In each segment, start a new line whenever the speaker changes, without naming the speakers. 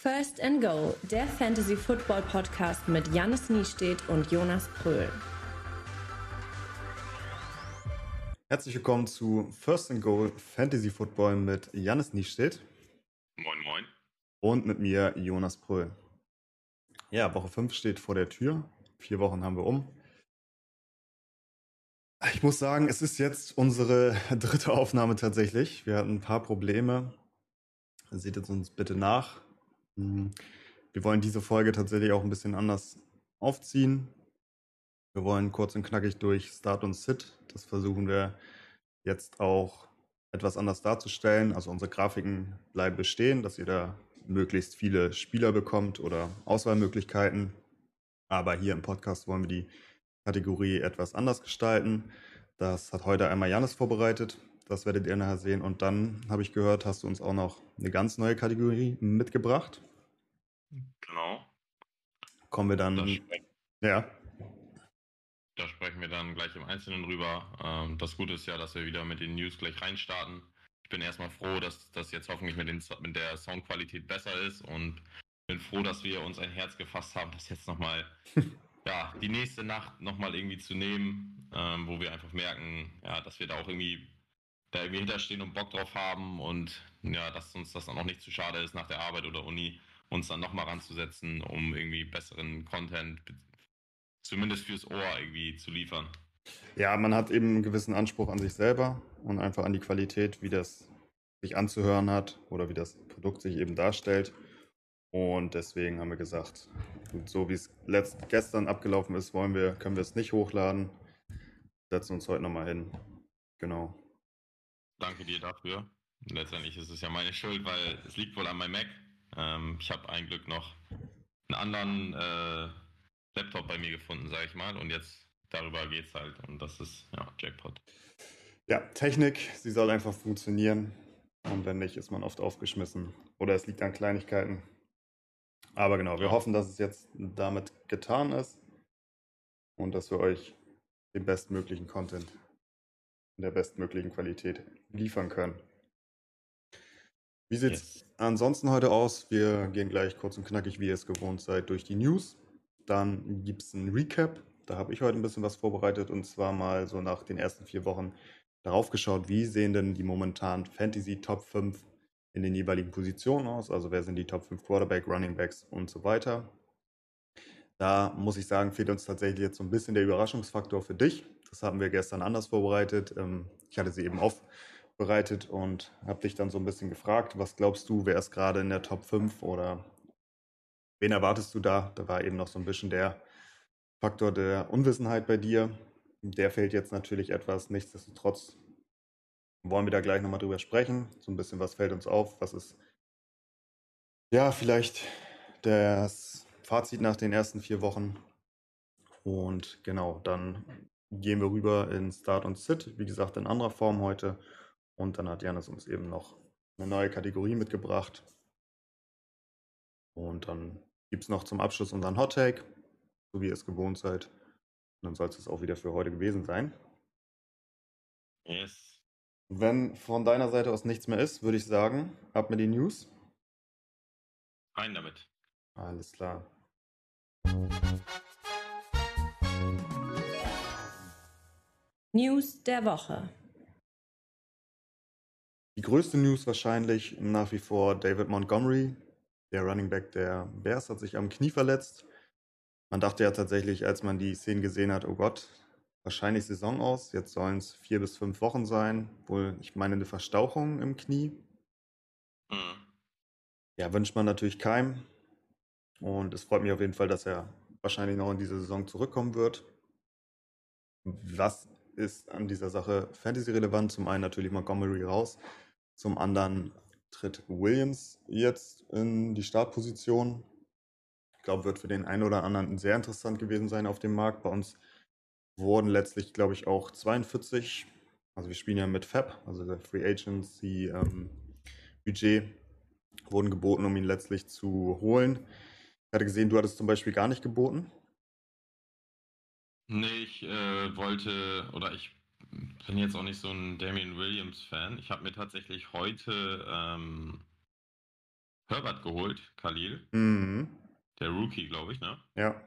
First and Goal, der Fantasy Football Podcast mit Jannis Niestedt und Jonas Pröhl.
Herzlich willkommen zu First and Goal Fantasy Football mit Jannis Niestedt.
Moin, moin.
Und mit mir Jonas Pröhl. Ja, Woche 5 steht vor der Tür. Vier Wochen haben wir um. Ich muss sagen, es ist jetzt unsere dritte Aufnahme tatsächlich. Wir hatten ein paar Probleme. Seht es uns bitte nach. Hm. Wir wollen diese Folge tatsächlich auch ein bisschen anders aufziehen. Wir wollen kurz und knackig durch Start und Sit. Das versuchen wir jetzt auch etwas anders darzustellen. Also unsere Grafiken bleiben bestehen, dass ihr da möglichst viele Spieler bekommt oder Auswahlmöglichkeiten. Aber hier im Podcast wollen wir die Kategorie etwas anders gestalten. Das hat heute einmal Janis vorbereitet. Das werdet ihr nachher sehen. Und dann habe ich gehört, hast du uns auch noch eine ganz neue Kategorie mitgebracht.
Genau.
Kommen wir dann. ja.
Da sprechen wir dann gleich im Einzelnen drüber. Ähm, das Gute ist ja, dass wir wieder mit den News gleich reinstarten. Ich bin erstmal froh, dass das jetzt hoffentlich mit, den, mit der Soundqualität besser ist und bin froh, dass wir uns ein Herz gefasst haben, das jetzt nochmal, ja, die nächste Nacht nochmal irgendwie zu nehmen, ähm, wo wir einfach merken, ja, dass wir da auch irgendwie da irgendwie hinterstehen und Bock drauf haben und ja, dass uns das dann auch nicht zu schade ist nach der Arbeit oder Uni, uns dann nochmal ranzusetzen, um irgendwie besseren Content, zumindest fürs Ohr irgendwie zu liefern.
Ja, man hat eben einen gewissen Anspruch an sich selber und einfach an die Qualität, wie das sich anzuhören hat oder wie das Produkt sich eben darstellt. Und deswegen haben wir gesagt, so wie es gestern abgelaufen ist, wollen wir, können wir es nicht hochladen. Setzen uns heute nochmal hin. Genau.
Danke dir dafür. Letztendlich ist es ja meine Schuld, weil es liegt wohl an meinem Mac. Ähm, ich habe ein Glück noch einen anderen äh, Laptop bei mir gefunden, sage ich mal. Und jetzt darüber geht es halt. Und das ist ja Jackpot.
Ja, Technik, sie soll einfach funktionieren. Und wenn nicht, ist man oft aufgeschmissen. Oder es liegt an Kleinigkeiten. Aber genau, wir hoffen, dass es jetzt damit getan ist und dass wir euch den bestmöglichen Content in der bestmöglichen Qualität liefern können. Wie sieht es yes. ansonsten heute aus? Wir gehen gleich kurz und knackig, wie ihr es gewohnt seid, durch die News. Dann gibt es ein Recap. Da habe ich heute ein bisschen was vorbereitet und zwar mal so nach den ersten vier Wochen darauf geschaut, wie sehen denn die momentan Fantasy Top 5 in den jeweiligen Positionen aus? Also wer sind die Top 5 Quarterback, Running Backs und so weiter. Da muss ich sagen, fehlt uns tatsächlich jetzt so ein bisschen der Überraschungsfaktor für dich. Das haben wir gestern anders vorbereitet. Ähm, ich hatte sie eben aufbereitet und habe dich dann so ein bisschen gefragt, was glaubst du, wer ist gerade in der Top 5 oder wen erwartest du da? Da war eben noch so ein bisschen der Faktor der Unwissenheit bei dir. Der fehlt jetzt natürlich etwas. Nichtsdestotrotz wollen wir da gleich nochmal drüber sprechen. So ein bisschen, was fällt uns auf? Was ist, ja, vielleicht das Fazit nach den ersten vier Wochen? Und genau, dann gehen wir rüber in Start und Sit. Wie gesagt, in anderer Form heute. Und dann hat Janis uns eben noch eine neue Kategorie mitgebracht. Und dann gibt es noch zum Abschluss unseren Hot Take, so wie ihr es gewohnt seid. Und dann soll es auch wieder für heute gewesen sein.
Yes.
Wenn von deiner Seite aus nichts mehr ist, würde ich sagen, ab mit die News.
Rein damit.
Alles klar.
News der Woche.
Die größte News wahrscheinlich nach wie vor David Montgomery, der Running Back der Bears, hat sich am Knie verletzt. Man dachte ja tatsächlich, als man die Szenen gesehen hat, oh Gott, wahrscheinlich Saison aus. Jetzt sollen es vier bis fünf Wochen sein. Wohl, ich meine, eine Verstauchung im Knie. Mhm. Ja, wünscht man natürlich keinem. Und es freut mich auf jeden Fall, dass er wahrscheinlich noch in diese Saison zurückkommen wird. Was ist an dieser Sache Fantasy relevant. Zum einen natürlich Montgomery raus, zum anderen tritt Williams jetzt in die Startposition. Ich glaube, wird für den einen oder anderen sehr interessant gewesen sein auf dem Markt. Bei uns wurden letztlich, glaube ich, auch 42, also wir spielen ja mit Fab, also der Free Agency ähm, Budget, wurden geboten, um ihn letztlich zu holen. Ich hatte gesehen, du hattest zum Beispiel gar nicht geboten.
Nee, ich äh, wollte, oder ich bin jetzt auch nicht so ein Damien Williams-Fan. Ich habe mir tatsächlich heute ähm, Herbert geholt, Khalil.
Mhm.
Der Rookie, glaube ich, ne?
Ja.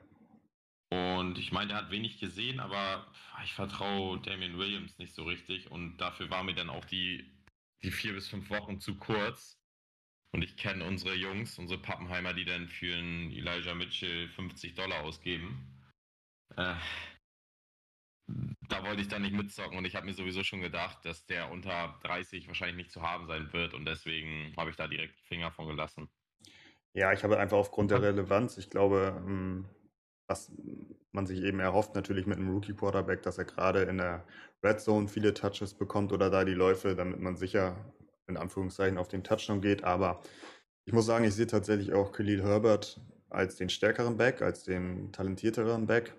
Und ich meine, der hat wenig gesehen, aber ich vertraue Damian Williams nicht so richtig. Und dafür war mir dann auch die, die vier bis fünf Wochen zu kurz. Und ich kenne unsere Jungs, unsere Pappenheimer, die dann für einen Elijah Mitchell 50 Dollar ausgeben. Äh, da wollte ich dann nicht mitzocken und ich habe mir sowieso schon gedacht, dass der unter 30 wahrscheinlich nicht zu haben sein wird und deswegen habe ich da direkt die Finger von gelassen.
Ja, ich habe einfach aufgrund der Relevanz, ich glaube, ähm, was man sich eben erhofft, natürlich mit einem Rookie-Quarterback, dass er gerade in der Red Zone viele Touches bekommt oder da die Läufe, damit man sicher in Anführungszeichen auf den Touchdown geht. Aber ich muss sagen, ich sehe tatsächlich auch Khalil Herbert als den stärkeren Back, als den talentierteren Back.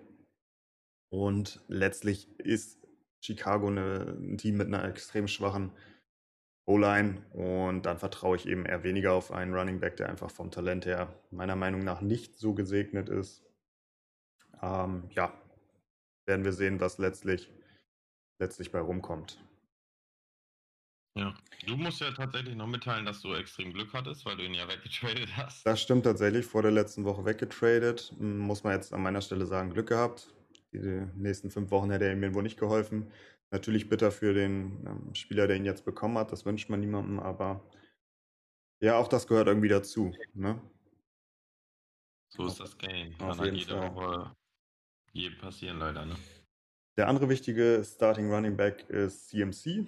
Und letztlich ist Chicago eine, ein Team mit einer extrem schwachen O-Line und dann vertraue ich eben eher weniger auf einen Running Back, der einfach vom Talent her meiner Meinung nach nicht so gesegnet ist. Ähm, ja, werden wir sehen, was letztlich, letztlich bei rumkommt.
Ja, du musst ja tatsächlich noch mitteilen, dass du extrem Glück hattest, weil du ihn ja weggetradet hast.
Das stimmt tatsächlich, vor der letzten Woche weggetradet. Muss man jetzt an meiner Stelle sagen, Glück gehabt. Die nächsten fünf Wochen hätte er mir wohl nicht geholfen. Natürlich bitter für den ähm, Spieler, der ihn jetzt bekommen hat. Das wünscht man niemandem, aber ja, auch das gehört irgendwie dazu. Ne?
So ist das Game. Kann halt jede Fall. Woche jedem passieren, leider. Ne?
Der andere wichtige Starting Running Back ist CMC.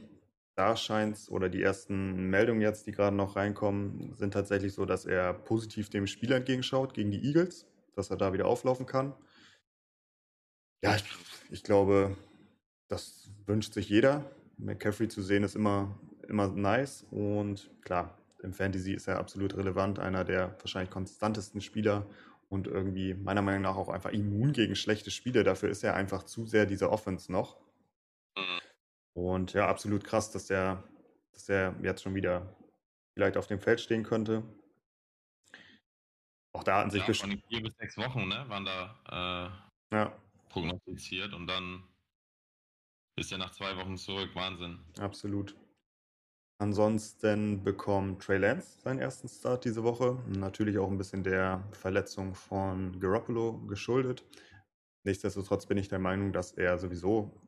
Da scheint es, oder die ersten Meldungen jetzt, die gerade noch reinkommen, sind tatsächlich so, dass er positiv dem Spiel entgegenschaut gegen die Eagles, dass er da wieder auflaufen kann. Ja, ich, ich glaube, das wünscht sich jeder. McCaffrey zu sehen ist immer, immer nice und klar, im Fantasy ist er absolut relevant, einer der wahrscheinlich konstantesten Spieler und irgendwie meiner Meinung nach auch einfach immun gegen schlechte Spiele. Dafür ist er einfach zu sehr diese Offense noch. Und ja, absolut krass, dass der, dass der jetzt schon wieder vielleicht auf dem Feld stehen könnte. Auch da hatten sich
ja, bestimmt. Vier bis sechs Wochen, ne, waren da äh, ja. Prognostiziert und dann ist er nach zwei Wochen zurück. Wahnsinn.
Absolut. Ansonsten bekommt Trey Lance seinen ersten Start diese Woche. Natürlich auch ein bisschen der Verletzung von Garoppolo geschuldet. Nichtsdestotrotz bin ich der Meinung, dass er sowieso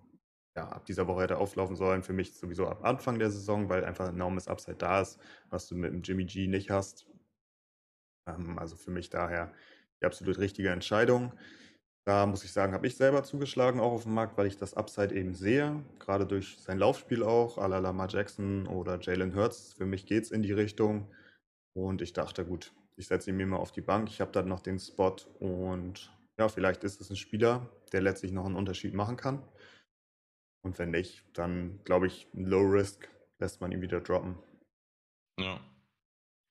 ja, ab dieser Woche hätte auflaufen sollen. Für mich sowieso ab Anfang der Saison, weil einfach ein enormes Upside da ist, was du mit dem Jimmy G nicht hast. Ähm, also für mich daher die absolut richtige Entscheidung. Da muss ich sagen, habe ich selber zugeschlagen, auch auf dem Markt, weil ich das Upside eben sehe. Gerade durch sein Laufspiel auch, à la Lamar Jackson oder Jalen Hurts. Für mich geht es in die Richtung. Und ich dachte, gut, ich setze ihn mir mal auf die Bank. Ich habe dann noch den Spot und ja, vielleicht ist es ein Spieler, der letztlich noch einen Unterschied machen kann. Und wenn nicht, dann glaube ich, Low Risk lässt man ihn wieder droppen.
Ja.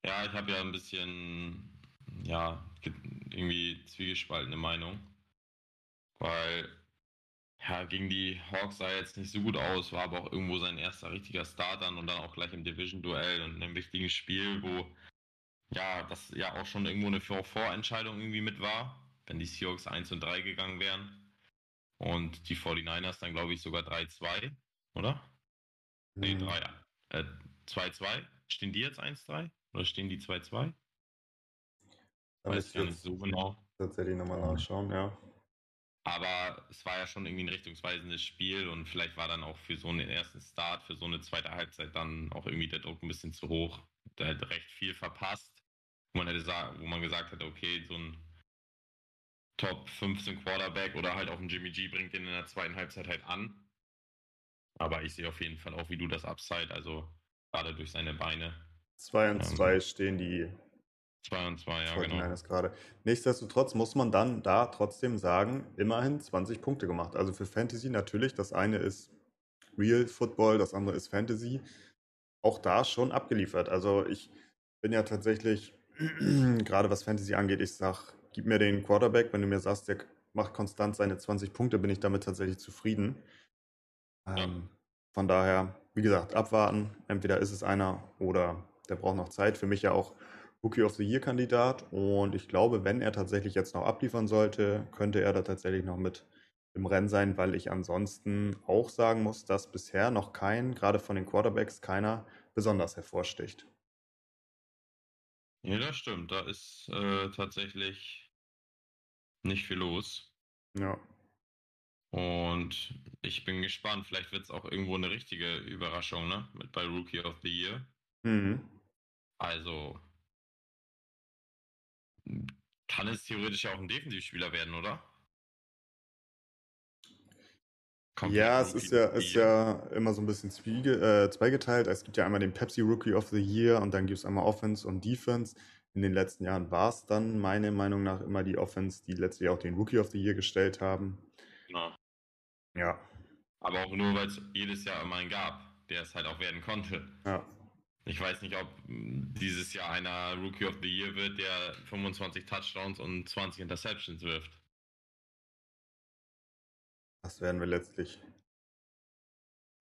Ja, ich habe ja ein bisschen, ja, irgendwie zwiegespaltene Meinung. Weil, ja, gegen die Hawks sah jetzt nicht so gut aus, war aber auch irgendwo sein erster richtiger Start dann und dann auch gleich im Division-Duell und in einem wichtigen Spiel, wo, ja, das ja auch schon irgendwo eine Vorentscheidung irgendwie mit war, wenn die Seahawks 1 und 3 gegangen wären. Und die 49ers dann, glaube ich, sogar 3-2, oder? Nee, 3, äh, 2-2. Stehen die jetzt 1-3? Oder stehen die 2-2?
Weiß ich gar nicht so genau. Tatsächlich nochmal nachschauen, ja.
Aber es war ja schon irgendwie ein richtungsweisendes Spiel und vielleicht war dann auch für so einen ersten Start, für so eine zweite Halbzeit dann auch irgendwie der Druck ein bisschen zu hoch. Da hat recht viel verpasst, wo man, hätte, wo man gesagt hätte, okay, so ein Top 15 Quarterback oder halt auch ein Jimmy G bringt den in der zweiten Halbzeit halt an. Aber ich sehe auf jeden Fall auch wie du das Upside, also gerade durch seine Beine.
2 und 2 ähm, stehen die
2 und 2, ja, genau.
gerade. Nichtsdestotrotz muss man dann da trotzdem sagen, immerhin 20 Punkte gemacht. Also für Fantasy natürlich, das eine ist Real Football, das andere ist Fantasy. Auch da schon abgeliefert. Also ich bin ja tatsächlich, gerade was Fantasy angeht, ich sag, gib mir den Quarterback, wenn du mir sagst, der macht konstant seine 20 Punkte, bin ich damit tatsächlich zufrieden. Ähm, ja. Von daher, wie gesagt, abwarten. Entweder ist es einer oder der braucht noch Zeit. Für mich ja auch Rookie of the Year Kandidat und ich glaube, wenn er tatsächlich jetzt noch abliefern sollte, könnte er da tatsächlich noch mit im Rennen sein, weil ich ansonsten auch sagen muss, dass bisher noch kein, gerade von den Quarterbacks, keiner besonders hervorsticht.
Ja, das stimmt. Da ist äh, tatsächlich nicht viel los.
Ja.
Und ich bin gespannt. Vielleicht wird es auch irgendwo eine richtige Überraschung, ne? Mit bei Rookie of the Year.
Mhm.
Also kann es theoretisch auch ein Defensivspieler werden, oder?
Kommt ja, es ist ja, ist ja immer so ein bisschen äh, zweigeteilt. Es gibt ja einmal den Pepsi Rookie of the Year und dann gibt es einmal Offense und Defense. In den letzten Jahren war es dann meiner Meinung nach immer die Offense, die letztlich auch den Rookie of the Year gestellt haben.
Genau.
Ja.
Aber auch nur, weil es jedes Jahr immer einen gab, der es halt auch werden konnte.
Ja.
Ich weiß nicht, ob dieses Jahr einer Rookie of the Year wird, der 25 Touchdowns und 20 Interceptions wirft.
Das werden wir letztlich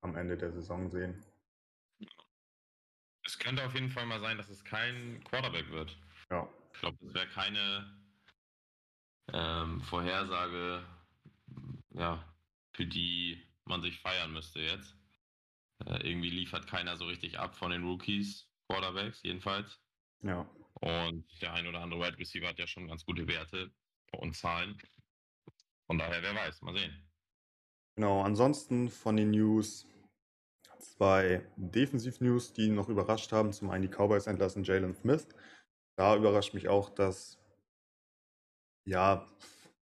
am Ende der Saison sehen.
Es könnte auf jeden Fall mal sein, dass es kein Quarterback wird.
Ja.
Ich glaube, das wäre keine ähm, Vorhersage, ja, für die man sich feiern müsste jetzt. Äh, irgendwie liefert keiner so richtig ab von den Rookies, Quarterbacks jedenfalls.
Ja.
Und der ein oder andere Wide Receiver hat ja schon ganz gute Werte und Zahlen. Von daher, wer weiß, mal sehen.
Genau, ansonsten von den News zwei Defensiv-News, die noch überrascht haben. Zum einen die Cowboys entlassen Jalen Smith. Da überrascht mich auch, dass ja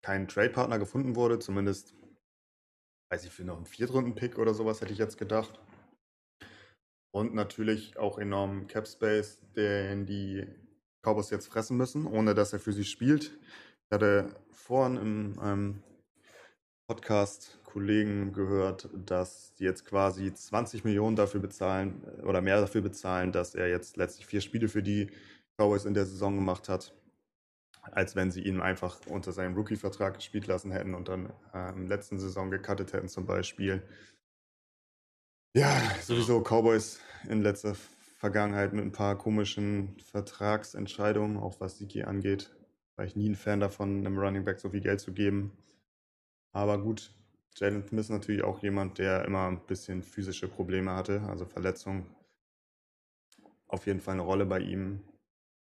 kein Trade-Partner gefunden wurde, zumindest weiß ich, für noch einen Viertrunden-Pick oder sowas hätte ich jetzt gedacht. Und natürlich auch enorm Cap Space, den die Cowboys jetzt fressen müssen, ohne dass er für sie spielt. Ich hatte vorhin im ähm, Podcast Kollegen gehört, dass die jetzt quasi 20 Millionen dafür bezahlen äh, oder mehr dafür bezahlen, dass er jetzt letztlich vier Spiele für die Cowboys in der Saison gemacht hat, als wenn sie ihn einfach unter seinem Rookie-Vertrag gespielt lassen hätten und dann äh, in der letzten Saison gecuttet hätten zum Beispiel. Ja, sowieso Cowboys in letzter Vergangenheit mit ein paar komischen Vertragsentscheidungen, auch was Siki angeht. War ich nie ein Fan davon, einem Running Back so viel Geld zu geben. Aber gut, Jalen Smith ist natürlich auch jemand, der immer ein bisschen physische Probleme hatte, also Verletzungen. Auf jeden Fall eine Rolle bei ihm.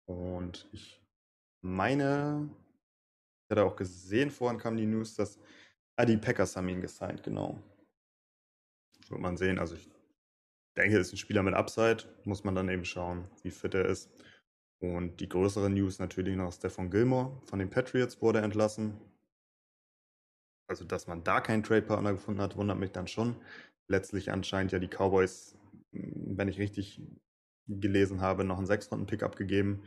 Und ich meine, ich hatte auch gesehen, vorhin kam die News, dass ah, die Packers haben ihn gesigned, genau. Wird man sehen. Also ich denke, ist ein Spieler mit Upside. Muss man dann eben schauen, wie fit er ist. Und die größere News natürlich noch Stefan Gilmore von den Patriots wurde entlassen. Also, dass man da keinen Trade-Partner gefunden hat, wundert mich dann schon. Letztlich anscheinend ja die Cowboys, wenn ich richtig gelesen habe, noch einen Sechs-Runden-Pick abgegeben.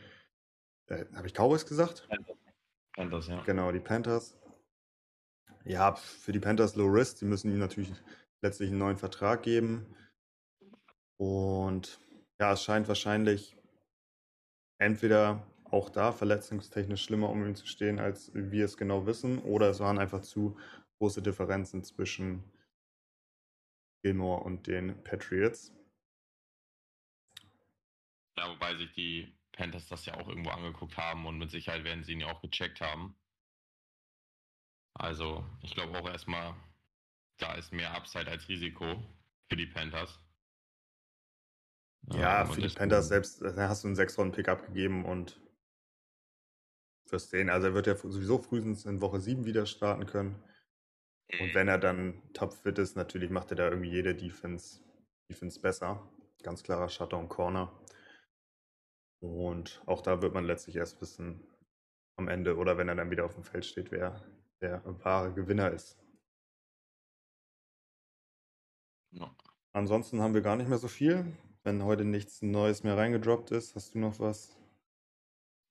Äh, habe ich Cowboys gesagt?
Panthers, ja.
Genau, die Panthers. Ja, für die Panthers Low Risk. Sie müssen ihm natürlich letztlich einen neuen Vertrag geben. Und ja, es scheint wahrscheinlich entweder auch da verletzungstechnisch schlimmer um ihn zu stehen, als wir es genau wissen, oder es waren einfach zu große Differenzen zwischen Gilmore und den Patriots.
Ja, wobei sich die Panthers das ja auch irgendwo angeguckt haben und mit Sicherheit werden sie ihn ja auch gecheckt haben. Also, ich glaube auch erstmal, da ist mehr Upside als Risiko für die Panthers.
Ja, ähm, für die Panthers selbst, da hast du einen 6-Runden-Pick abgegeben und wirst sehen. Also er wird ja sowieso frühestens in Woche 7 wieder starten können. Und mhm. wenn er dann topfit ist, natürlich macht er da irgendwie jede Defense, Defense besser. Ganz klarer Shutter und Corner. Und auch da wird man letztlich erst wissen am Ende oder wenn er dann wieder auf dem Feld steht, wer der wahre Gewinner ist.
Ja.
Ansonsten haben wir gar nicht mehr so viel. Wenn heute nichts Neues mehr reingedroppt ist, hast du noch was?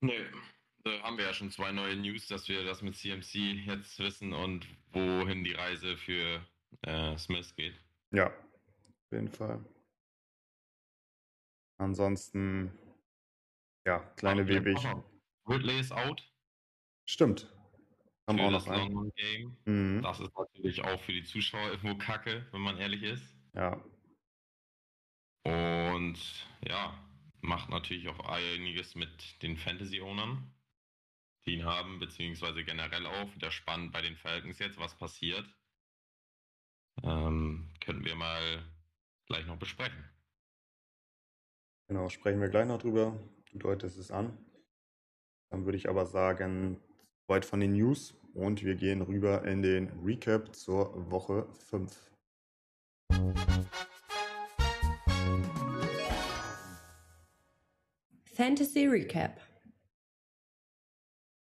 Nee, da haben wir ja schon zwei neue News, dass wir das mit CMC jetzt wissen und wohin die Reise für äh, Smith geht.
Ja, auf jeden Fall. Ansonsten, ja, kleine Wehwehchen.
Ridley ist out.
Stimmt.
Haben für auch noch ein Game. Mhm. Das ist natürlich auch für die Zuschauer irgendwo kacke, wenn man ehrlich ist.
Ja.
Und ja, macht natürlich auch einiges mit den Fantasy-Ownern die ihn haben, beziehungsweise generell auch. Wieder spannend bei den Falcons jetzt, was passiert. Ähm, könnten wir mal gleich noch besprechen.
Genau, sprechen wir gleich noch drüber. Du deutest es an. Dann würde ich aber sagen, weit von den News und wir gehen rüber in den Recap zur Woche 5.
Fantasy Recap.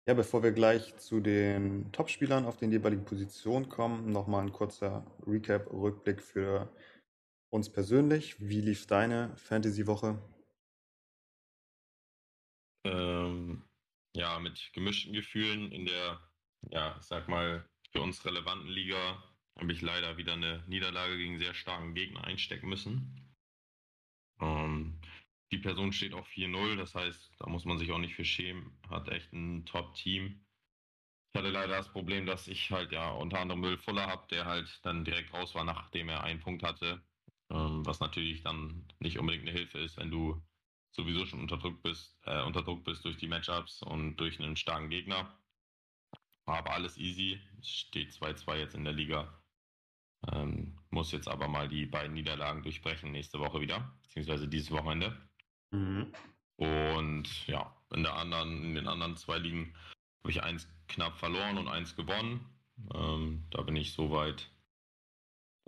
Ja, bevor wir gleich zu den Topspielern auf den jeweiligen Positionen kommen, nochmal ein kurzer Recap-Rückblick für uns persönlich. Wie lief deine Fantasy-Woche?
Ähm, ja, mit gemischten Gefühlen in der, ja, ich sag mal, für uns relevanten Liga habe ich leider wieder eine Niederlage gegen sehr starken Gegner einstecken müssen. Ähm, die Person steht auf 4-0, das heißt, da muss man sich auch nicht für schämen, hat echt ein Top-Team. Ich hatte leider das Problem, dass ich halt ja unter anderem Müll Fuller habe, der halt dann direkt raus war, nachdem er einen Punkt hatte. Ähm, was natürlich dann nicht unbedingt eine Hilfe ist, wenn du sowieso schon unter Druck bist, äh, unter Druck bist durch die Matchups und durch einen starken Gegner. Aber alles easy. Es steht 2-2 jetzt in der Liga. Ähm, muss jetzt aber mal die beiden Niederlagen durchbrechen nächste Woche wieder, beziehungsweise dieses Wochenende. Mhm. Und ja, in, der anderen, in den anderen zwei Ligen habe ich eins knapp verloren und eins gewonnen. Ähm, da bin ich soweit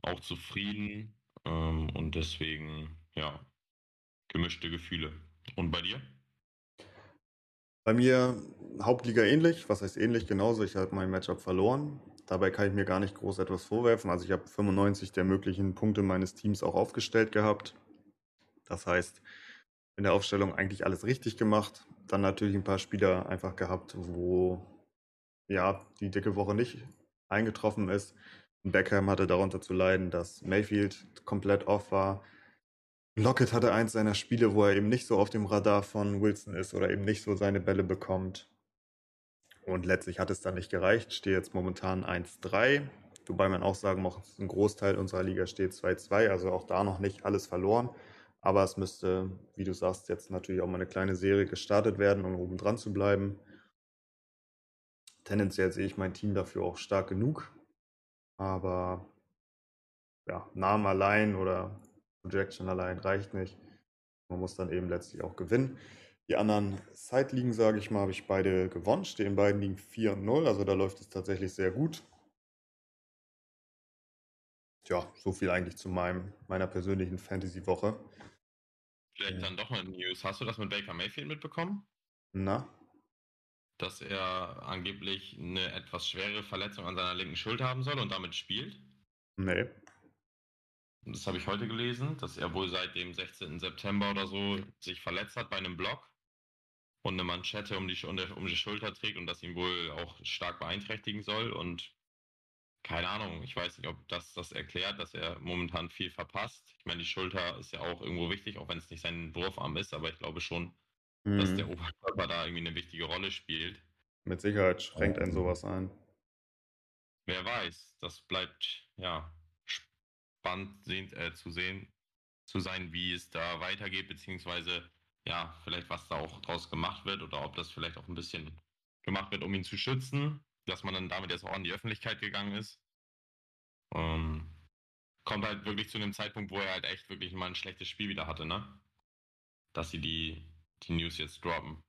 auch zufrieden. Ähm, und deswegen, ja, gemischte Gefühle. Und bei dir?
Bei mir Hauptliga ähnlich. Was heißt ähnlich? Genauso. Ich habe mein Matchup verloren. Dabei kann ich mir gar nicht groß etwas vorwerfen. Also ich habe 95 der möglichen Punkte meines Teams auch aufgestellt gehabt. Das heißt, in der Aufstellung eigentlich alles richtig gemacht. Dann natürlich ein paar Spieler einfach gehabt, wo ja die dicke Woche nicht eingetroffen ist. Beckham hatte darunter zu leiden, dass Mayfield komplett off war. Lockett hatte eins seiner Spiele, wo er eben nicht so auf dem Radar von Wilson ist oder eben nicht so seine Bälle bekommt. Und letztlich hat es dann nicht gereicht. Stehe jetzt momentan 1-3. Wobei man auch sagen muss, ein Großteil unserer Liga steht 2-2. Also auch da noch nicht alles verloren. Aber es müsste, wie du sagst, jetzt natürlich auch mal eine kleine Serie gestartet werden, um oben dran zu bleiben. Tendenziell sehe ich mein Team dafür auch stark genug. Aber ja, Namen allein oder Projection allein reicht nicht. Man muss dann eben letztlich auch gewinnen. Die anderen Side-Ligen, sage ich mal, habe ich beide gewonnen. Stehen beiden Ligen 4 und 0, also da läuft es tatsächlich sehr gut. Tja, so viel eigentlich zu meinem, meiner persönlichen Fantasy-Woche.
Vielleicht dann doch mal News. Hast du das mit Baker Mayfield mitbekommen?
Na?
Dass er angeblich eine etwas schwere Verletzung an seiner linken Schulter haben soll und damit spielt?
Nee.
Das habe ich heute gelesen, dass er wohl seit dem 16. September oder so sich verletzt hat bei einem Block und eine Manschette um die, um die Schulter trägt und das ihn wohl auch stark beeinträchtigen soll. Und keine Ahnung, ich weiß nicht, ob das das erklärt, dass er momentan viel verpasst. Ich meine, die Schulter ist ja auch irgendwo wichtig, auch wenn es nicht sein Wurfarm ist, aber ich glaube schon, mhm. dass der Oberkörper da irgendwie eine wichtige Rolle spielt.
Mit Sicherheit schränkt ein sowas ein.
Wer weiß, das bleibt ja spannend sehen, äh, zu sehen, zu sein, wie es da weitergeht, beziehungsweise ja, vielleicht was da auch draus gemacht wird oder ob das vielleicht auch ein bisschen gemacht wird, um ihn zu schützen, dass man dann damit jetzt auch an die Öffentlichkeit gegangen ist. Ähm, kommt halt wirklich zu einem Zeitpunkt, wo er halt echt wirklich mal ein schlechtes Spiel wieder hatte, ne? Dass sie die, die News jetzt droppen.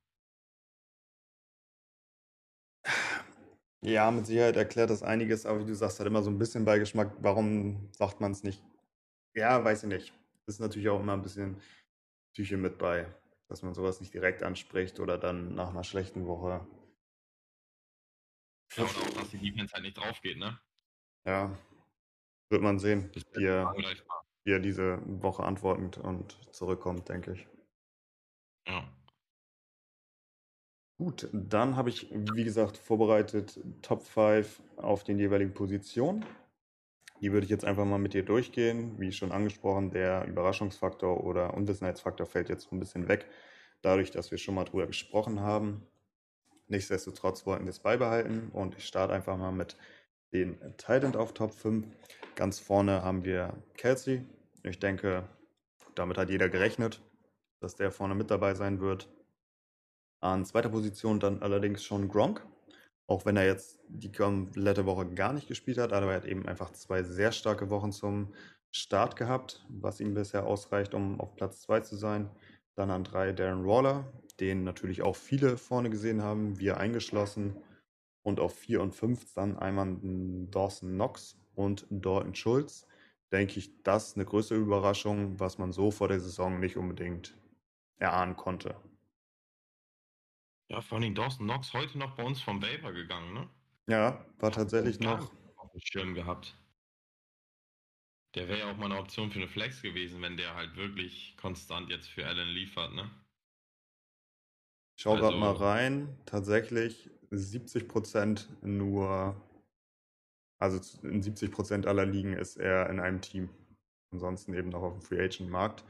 Ja, mit Sicherheit erklärt das einiges, aber wie du sagst, hat immer so ein bisschen Beigeschmack. Warum sagt man es nicht? Ja, weiß ich nicht. Ist natürlich auch immer ein bisschen Psyche mit bei, dass man sowas nicht direkt anspricht oder dann nach einer schlechten Woche.
Ja, und auch, dass die Defense halt nicht drauf geht, ne?
Ja, wird man sehen, wie er, wie er diese Woche antwortend und zurückkommt, denke ich.
Ja.
Gut, dann habe ich, wie gesagt, vorbereitet Top 5 auf den jeweiligen Positionen. Die würde ich jetzt einfach mal mit dir durchgehen. Wie schon angesprochen, der Überraschungsfaktor oder Unwissenheitsfaktor fällt jetzt ein bisschen weg, dadurch, dass wir schon mal drüber gesprochen haben. Nichtsdestotrotz wollten wir es beibehalten und ich starte einfach mal mit den Titan auf Top 5. Ganz vorne haben wir Kelsey. Ich denke, damit hat jeder gerechnet, dass der vorne mit dabei sein wird. An zweiter Position dann allerdings schon Gronk. Auch wenn er jetzt die komplette Woche gar nicht gespielt hat, aber er hat eben einfach zwei sehr starke Wochen zum Start gehabt, was ihm bisher ausreicht, um auf Platz 2 zu sein. Dann an 3 Darren Waller. den natürlich auch viele vorne gesehen haben, wir eingeschlossen. Und auf 4 und 5 dann einmal Dawson Knox und Dalton Schulz. Denke ich, das ist eine größere Überraschung, was man so vor der Saison nicht unbedingt erahnen konnte.
Ja, vor allem Dawson Knox heute noch bei uns vom Vapor gegangen, ne?
Ja, war tatsächlich noch.
Auf dem Schirm gehabt. Der wäre ja auch mal eine Option für eine Flex gewesen, wenn der halt wirklich konstant jetzt für Allen liefert, ne?
Ich schau also, gerade mal rein. Tatsächlich 70% nur, also in 70% aller Ligen ist er in einem Team. Ansonsten eben noch auf dem Free Agent Markt.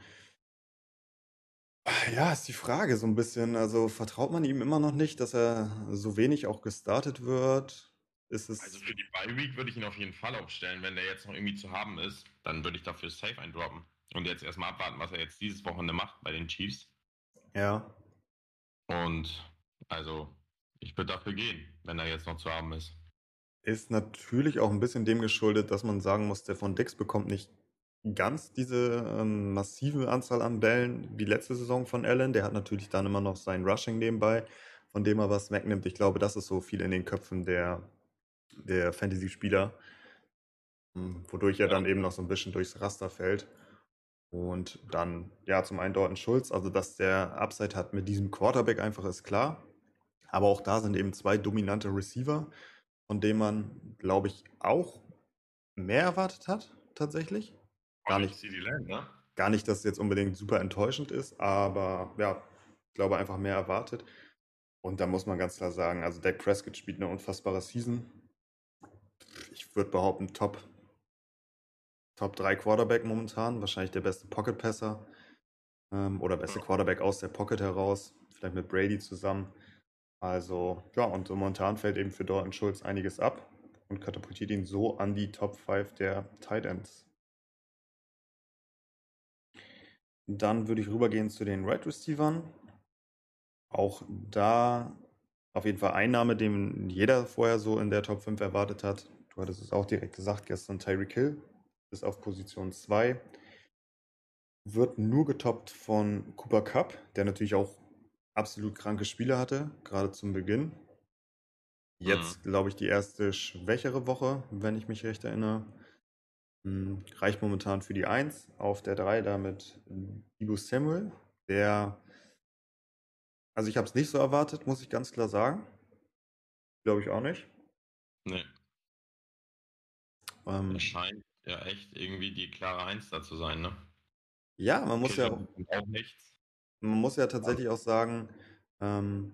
Ja, ist die Frage so ein bisschen. Also vertraut man ihm immer noch nicht, dass er so wenig auch gestartet wird? Ist es
also für die Bye Week würde ich ihn auf jeden Fall aufstellen. Wenn der jetzt noch irgendwie zu haben ist, dann würde ich dafür safe eindroppen. Und jetzt erstmal abwarten, was er jetzt dieses Wochenende macht bei den Chiefs.
Ja.
Und also, ich würde dafür gehen, wenn er jetzt noch zu haben ist.
Ist natürlich auch ein bisschen dem geschuldet, dass man sagen muss, der von Dix bekommt nicht ganz diese ähm, massive Anzahl an Bällen wie letzte Saison von Allen. Der hat natürlich dann immer noch sein Rushing nebenbei, von dem er was wegnimmt. Ich glaube, das ist so viel in den Köpfen der, der Fantasy-Spieler, hm, wodurch er dann eben noch so ein bisschen durchs Raster fällt. Und dann, ja, zum einen Dalton Schulz, also dass der Upside hat mit diesem Quarterback einfach ist klar. Aber auch da sind eben zwei dominante Receiver, von denen man, glaube ich, auch mehr erwartet hat, tatsächlich. Gar nicht,
Land, ne?
gar nicht, dass es jetzt unbedingt super enttäuschend ist, aber ja, ich glaube einfach mehr erwartet. Und da muss man ganz klar sagen, also Dak Prescott spielt eine unfassbare Season. Ich würde behaupten, Top, Top 3 Quarterback momentan, wahrscheinlich der beste Pocket-Passer ähm, oder beste Quarterback aus der Pocket heraus, vielleicht mit Brady zusammen. Also, ja, und momentan fällt eben für Dalton Schulz einiges ab und katapultiert ihn so an die Top 5 der Tight Ends. Dann würde ich rübergehen zu den Right Receivern. Auch da auf jeden Fall Einnahme, den jeder vorher so in der Top 5 erwartet hat. Du hattest es auch direkt gesagt gestern, Tyreek Hill ist auf Position 2. Wird nur getoppt von Cooper Cup, der natürlich auch absolut kranke Spiele hatte, gerade zum Beginn. Jetzt, mhm. glaube ich, die erste schwächere Woche, wenn ich mich recht erinnere. Hm, reicht momentan für die 1. Auf der 3 damit Ibu Samuel, der, also ich habe es nicht so erwartet, muss ich ganz klar sagen. Glaube ich auch nicht.
Nee. Ähm, das scheint ja echt irgendwie die klare 1 da zu sein, ne?
Ja, man muss okay, ja auch nichts. Man muss ja tatsächlich auch sagen, ähm,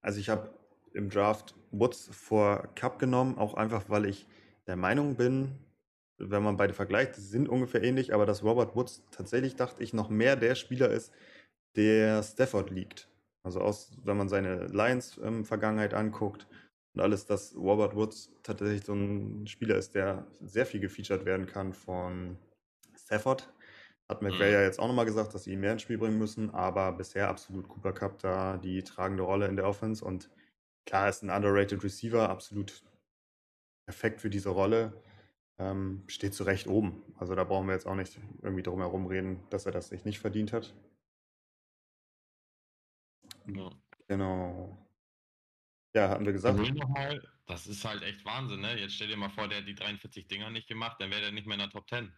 also ich habe im Draft Woods vor Cup genommen, auch einfach, weil ich der Meinung bin, wenn man beide vergleicht, sind ungefähr ähnlich, aber dass Robert Woods tatsächlich, dachte ich, noch mehr der Spieler ist, der Stafford liegt. Also aus, wenn man seine Lions-Vergangenheit ähm, anguckt und alles, dass Robert Woods tatsächlich so ein Spieler ist, der sehr viel gefeatured werden kann von Stafford. Hat McVay mhm. ja jetzt auch nochmal gesagt, dass sie ihn mehr ins Spiel bringen müssen, aber bisher absolut Cooper Cup da die tragende Rolle in der Offense und klar ist ein underrated Receiver, absolut perfekt für diese Rolle ähm, steht zu Recht oben. Also da brauchen wir jetzt auch nicht irgendwie drum herum reden, dass er das sich nicht verdient hat. Ja. Genau. Ja, hatten wir gesagt.
Nochmal, das ist halt echt Wahnsinn, ne? Jetzt stell dir mal vor, der hat die 43 Dinger nicht gemacht, dann wäre der nicht mehr in der Top 10.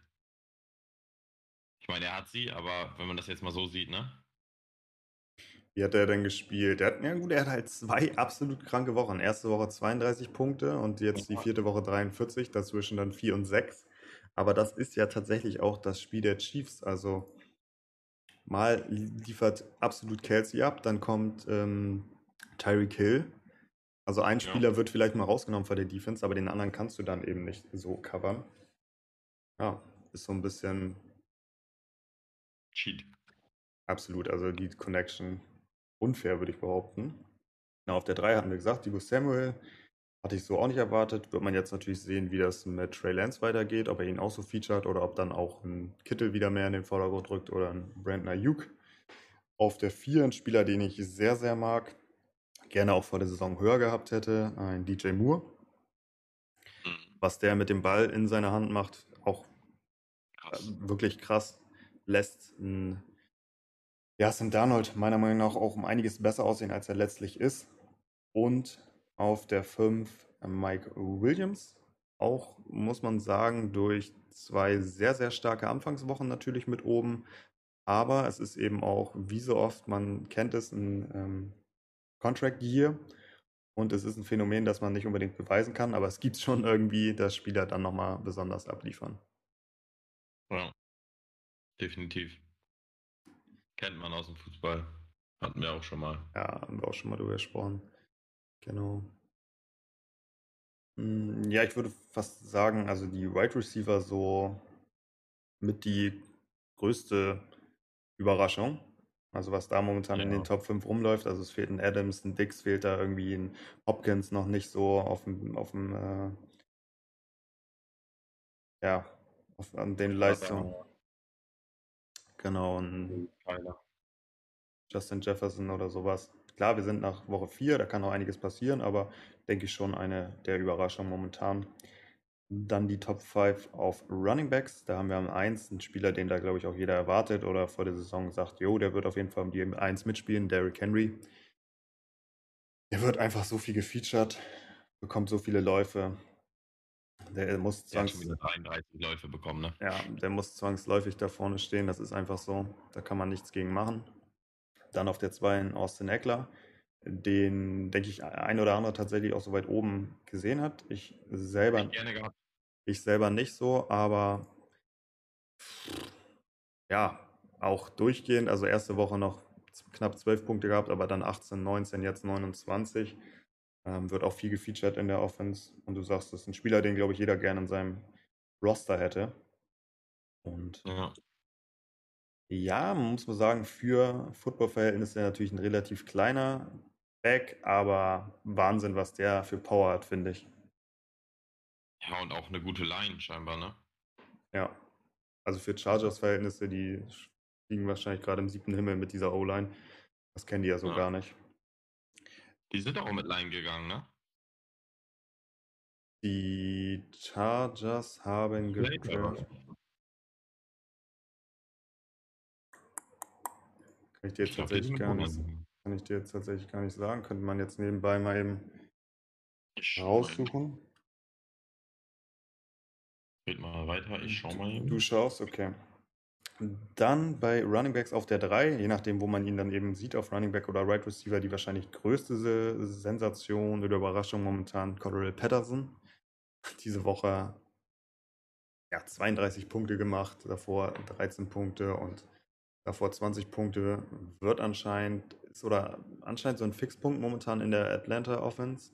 Ich meine, er hat sie, aber wenn man das jetzt mal so sieht, ne?
Wie hat er denn gespielt? Er hat, ja gut, er hat halt zwei absolut kranke Wochen. Erste Woche 32 Punkte und jetzt die vierte Woche 43, dazwischen dann 4 und 6. Aber das ist ja tatsächlich auch das Spiel der Chiefs. Also mal liefert absolut Kelsey ab, dann kommt ähm, Tyreek Hill. Also ein Spieler ja. wird vielleicht mal rausgenommen von der Defense, aber den anderen kannst du dann eben nicht so covern. Ja, ist so ein bisschen
Cheat.
Absolut, also die Connection unfair, würde ich behaupten. Na, auf der 3 hatten wir gesagt, Divo Samuel hatte ich so auch nicht erwartet. Wird man jetzt natürlich sehen, wie das mit Trey Lance weitergeht, ob er ihn auch so featured oder ob dann auch ein Kittel wieder mehr in den Vordergrund drückt oder ein Brandner Ayuk. Auf der 4 ein Spieler, den ich sehr, sehr mag, gerne auch vor der Saison höher gehabt hätte, ein DJ Moore. Mhm. Was der mit dem Ball in seiner Hand macht, auch krass. wirklich krass. Lässt ein ja, Sam Darnold meiner Meinung nach auch um einiges besser aussehen, als er letztlich ist. Und auf der 5 Mike Williams. Auch, muss man sagen, durch zwei sehr, sehr starke Anfangswochen natürlich mit oben. Aber es ist eben auch, wie so oft, man kennt es, ein ähm, Contract Year. Und es ist ein Phänomen, das man nicht unbedingt beweisen kann, aber es gibt schon irgendwie, dass Spieler dann nochmal besonders abliefern.
Ja, definitiv. Kennt man aus dem Fußball. Hatten wir auch schon mal.
Ja, haben wir auch schon mal drüber gesprochen. Genau. Hm, ja, ich würde fast sagen, also die Wide Receiver so mit die größte Überraschung. Also was da momentan in den Top 5 rumläuft. Also es fehlt ein Adams, ein Dix fehlt da irgendwie ein Hopkins noch nicht so auf dem, auf dem äh, ja, auf, an den Leistungen. Genau, ein Justin Jefferson oder sowas. Klar, wir sind nach Woche 4, da kann noch einiges passieren, aber denke ich schon eine der Überraschungen momentan. Dann die Top 5 auf Running Backs. Da haben wir am 1 einen Spieler, den da, glaube ich, auch jeder erwartet oder vor der Saison sagt, jo, der wird auf jeden Fall um die 1 mitspielen, Derrick Henry. Der wird einfach so viel gefeatured, bekommt so viele Läufe. Der muss
zwangs ja, 33 Läufe bekommen, ne?
Ja, der muss zwangsläufig da vorne stehen. Das ist einfach so. Da kann man nichts gegen machen. Dann auf der 2 Austin Eckler den, denke ich, ein oder andere tatsächlich auch so weit oben gesehen hat. Ich selber, ich, ich selber nicht so, aber ja, auch durchgehend. Also erste Woche noch knapp 12 Punkte gehabt, aber dann 18, 19, jetzt 29. Ähm, wird auch viel gefeatured in der Offense. Und du sagst, das ist ein Spieler, den, glaube ich, jeder gerne in seinem Roster hätte. Und ja. ja, muss man sagen, für Football-Verhältnisse natürlich ein relativ kleiner Back, aber Wahnsinn, was der für Power hat, finde ich.
Ja, und auch eine gute Line scheinbar, ne?
Ja. Also für Chargers-Verhältnisse, die liegen wahrscheinlich gerade im siebten Himmel mit dieser O-Line. Das kennen die ja so ja. gar nicht.
Die sind auch mit Line gegangen, ne?
Die Chargers haben gedraft. Kann ich dir jetzt tatsächlich gar nicht. Kann ich dir jetzt tatsächlich gar nicht sagen. Könnte man jetzt nebenbei mal eben raussuchen.
Geht mal weiter, ich schau mal eben.
Du schaust, okay. Dann bei Running Backs auf der 3, je nachdem, wo man ihn dann eben sieht, auf Running Back oder Right Receiver, die wahrscheinlich größte Sensation oder Überraschung momentan, Cordell Patterson. Diese Woche ja, 32 Punkte gemacht, davor 13 Punkte und davor 20 Punkte. Wird anscheinend ist oder anscheinend so ein Fixpunkt momentan in der Atlanta Offense.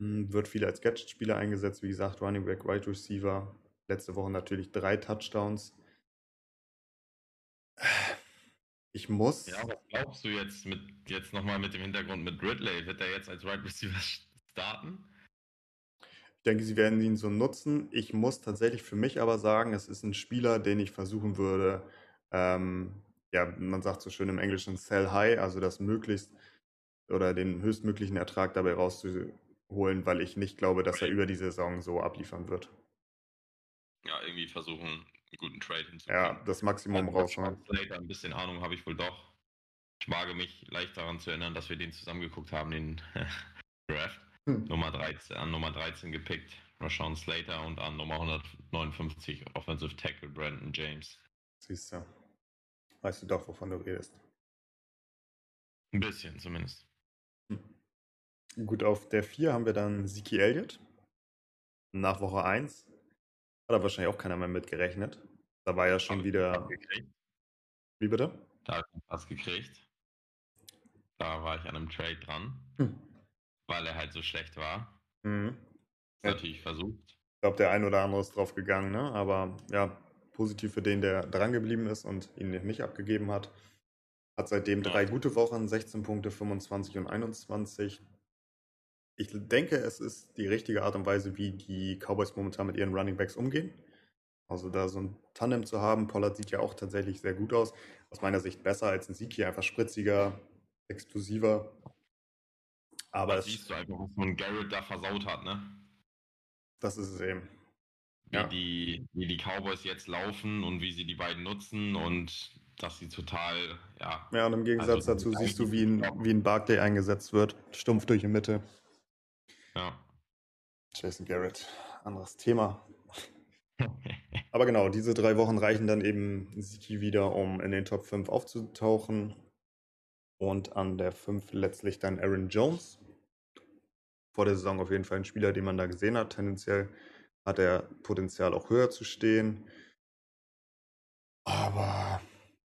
Hm, wird viel als Gadget-Spieler eingesetzt, wie gesagt, Running Back, Wide Receiver. Letzte Woche natürlich drei Touchdowns. Ich muss.
Ja, was glaubst du jetzt mit jetzt nochmal mit dem Hintergrund mit Ridley? Wird er jetzt als Wide Receiver starten?
Ich denke, sie werden ihn so nutzen. Ich muss tatsächlich für mich aber sagen, es ist ein Spieler, den ich versuchen würde, ähm, ja, man sagt so schön im Englischen sell high, also das möglichst oder den höchstmöglichen Ertrag dabei rauszuholen, weil ich nicht glaube, dass er über die Saison so abliefern wird.
Ja, irgendwie versuchen, einen guten Trade
hinzukriegen. Ja, das Maximum rausholen.
Ein bisschen Ahnung habe ich wohl doch. Ich wage mich leicht daran zu erinnern, dass wir den zusammengeguckt haben, den Draft. Hm. Nummer 13, an Nummer 13 gepickt, Rashawn Slater und an Nummer 159 Offensive Tackle Brandon James.
Siehst du weißt du doch, wovon du redest.
Ein bisschen zumindest.
Hm. Gut, auf der 4 haben wir dann Siki Elliott. Nach Woche 1 hat da wahrscheinlich auch keiner mehr mitgerechnet. Da war ja schon wieder. Wie bitte?
Da habe ich was gekriegt. Da war ich an einem Trade dran, hm. weil er halt so schlecht war. Mhm. Ja. Natürlich versucht.
Ich glaube, der ein oder andere ist drauf gegangen, ne? Aber ja, positiv für den, der drangeblieben ist und ihn nicht abgegeben hat. Hat seitdem drei gute Wochen, 16 Punkte, 25 und 21. Ich denke, es ist die richtige Art und Weise, wie die Cowboys momentan mit ihren Running Backs umgehen. Also da so ein Tandem zu haben, Pollard sieht ja auch tatsächlich sehr gut aus. Aus meiner Sicht besser als ein hier, einfach spritziger, explosiver.
Aber da siehst du einfach, was ein Garrett da versaut hat, ne?
Das ist es eben.
wie, ja. die, wie die Cowboys jetzt laufen und wie sie die beiden nutzen und dass sie total, ja.
Ja, und im Gegensatz also, dazu siehst du, wie ein, wie ein Barclay eingesetzt wird, stumpf durch die Mitte.
Ja.
Jason Garrett, anderes Thema. Aber genau, diese drei Wochen reichen dann eben Siki wieder, um in den Top 5 aufzutauchen. Und an der 5 letztlich dann Aaron Jones. Vor der Saison auf jeden Fall ein Spieler, den man da gesehen hat. Tendenziell hat er Potenzial auch höher zu stehen. Aber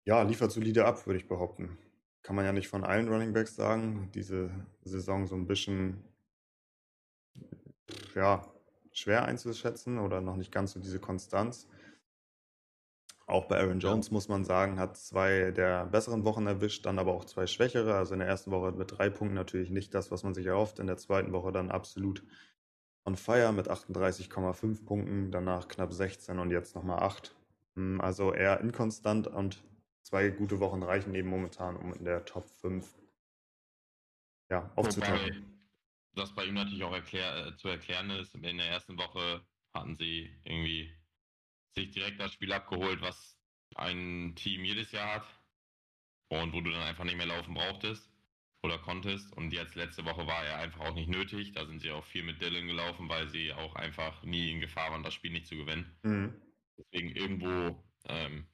ja, liefert solide ab, würde ich behaupten. Kann man ja nicht von allen Running Backs sagen. Diese Saison so ein bisschen, ja, schwer einzuschätzen oder noch nicht ganz so diese Konstanz. Auch bei Aaron Jones muss man sagen, hat zwei der besseren Wochen erwischt, dann aber auch zwei schwächere. Also in der ersten Woche mit drei Punkten natürlich nicht das, was man sich erhofft. In der zweiten Woche dann absolut on fire mit 38,5 Punkten, danach knapp 16 und jetzt nochmal 8. Hm, also eher inkonstant und zwei gute Wochen reichen eben momentan, um in der Top 5 ja, aufzutauchen.
Was bei ihm natürlich auch erklär, äh, zu erklären ist, in der ersten Woche hatten sie irgendwie sich direkt das Spiel abgeholt, was ein Team jedes Jahr hat und wo du dann einfach nicht mehr laufen brauchtest oder konntest. Und jetzt letzte Woche war er einfach auch nicht nötig. Da sind sie auch viel mit Dylan gelaufen, weil sie auch einfach nie in Gefahr waren, das Spiel nicht zu gewinnen. Mhm. Deswegen irgendwo ähm,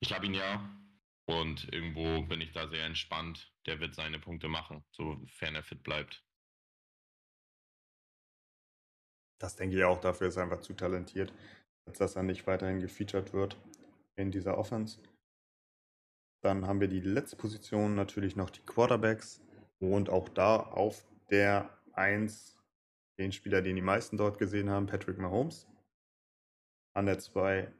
ich habe ihn ja und irgendwo bin ich da sehr entspannt. Der wird seine Punkte machen, sofern er fit bleibt.
Das denke ich auch, dafür ist er einfach zu talentiert, als dass er nicht weiterhin gefeatured wird in dieser Offense. Dann haben wir die letzte Position natürlich noch die Quarterbacks und auch da auf der 1 den Spieler, den die meisten dort gesehen haben, Patrick Mahomes. An der 2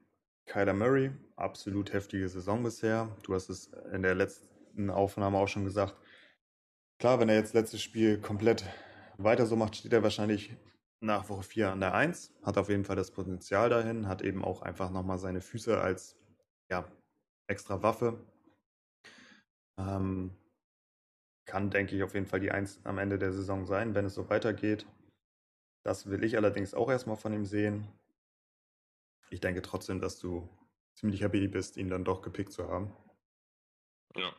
Kyler Murray, absolut heftige Saison bisher. Du hast es in der letzten Aufnahme auch schon gesagt. Klar, wenn er jetzt letztes Spiel komplett weiter so macht, steht er wahrscheinlich nach Woche 4 an der 1. Hat auf jeden Fall das Potenzial dahin, hat eben auch einfach nochmal seine Füße als ja, extra Waffe. Ähm, kann, denke ich, auf jeden Fall die 1 am Ende der Saison sein, wenn es so weitergeht. Das will ich allerdings auch erstmal von ihm sehen ich denke trotzdem, dass du ziemlich happy bist, ihn dann doch gepickt zu haben.
Ja.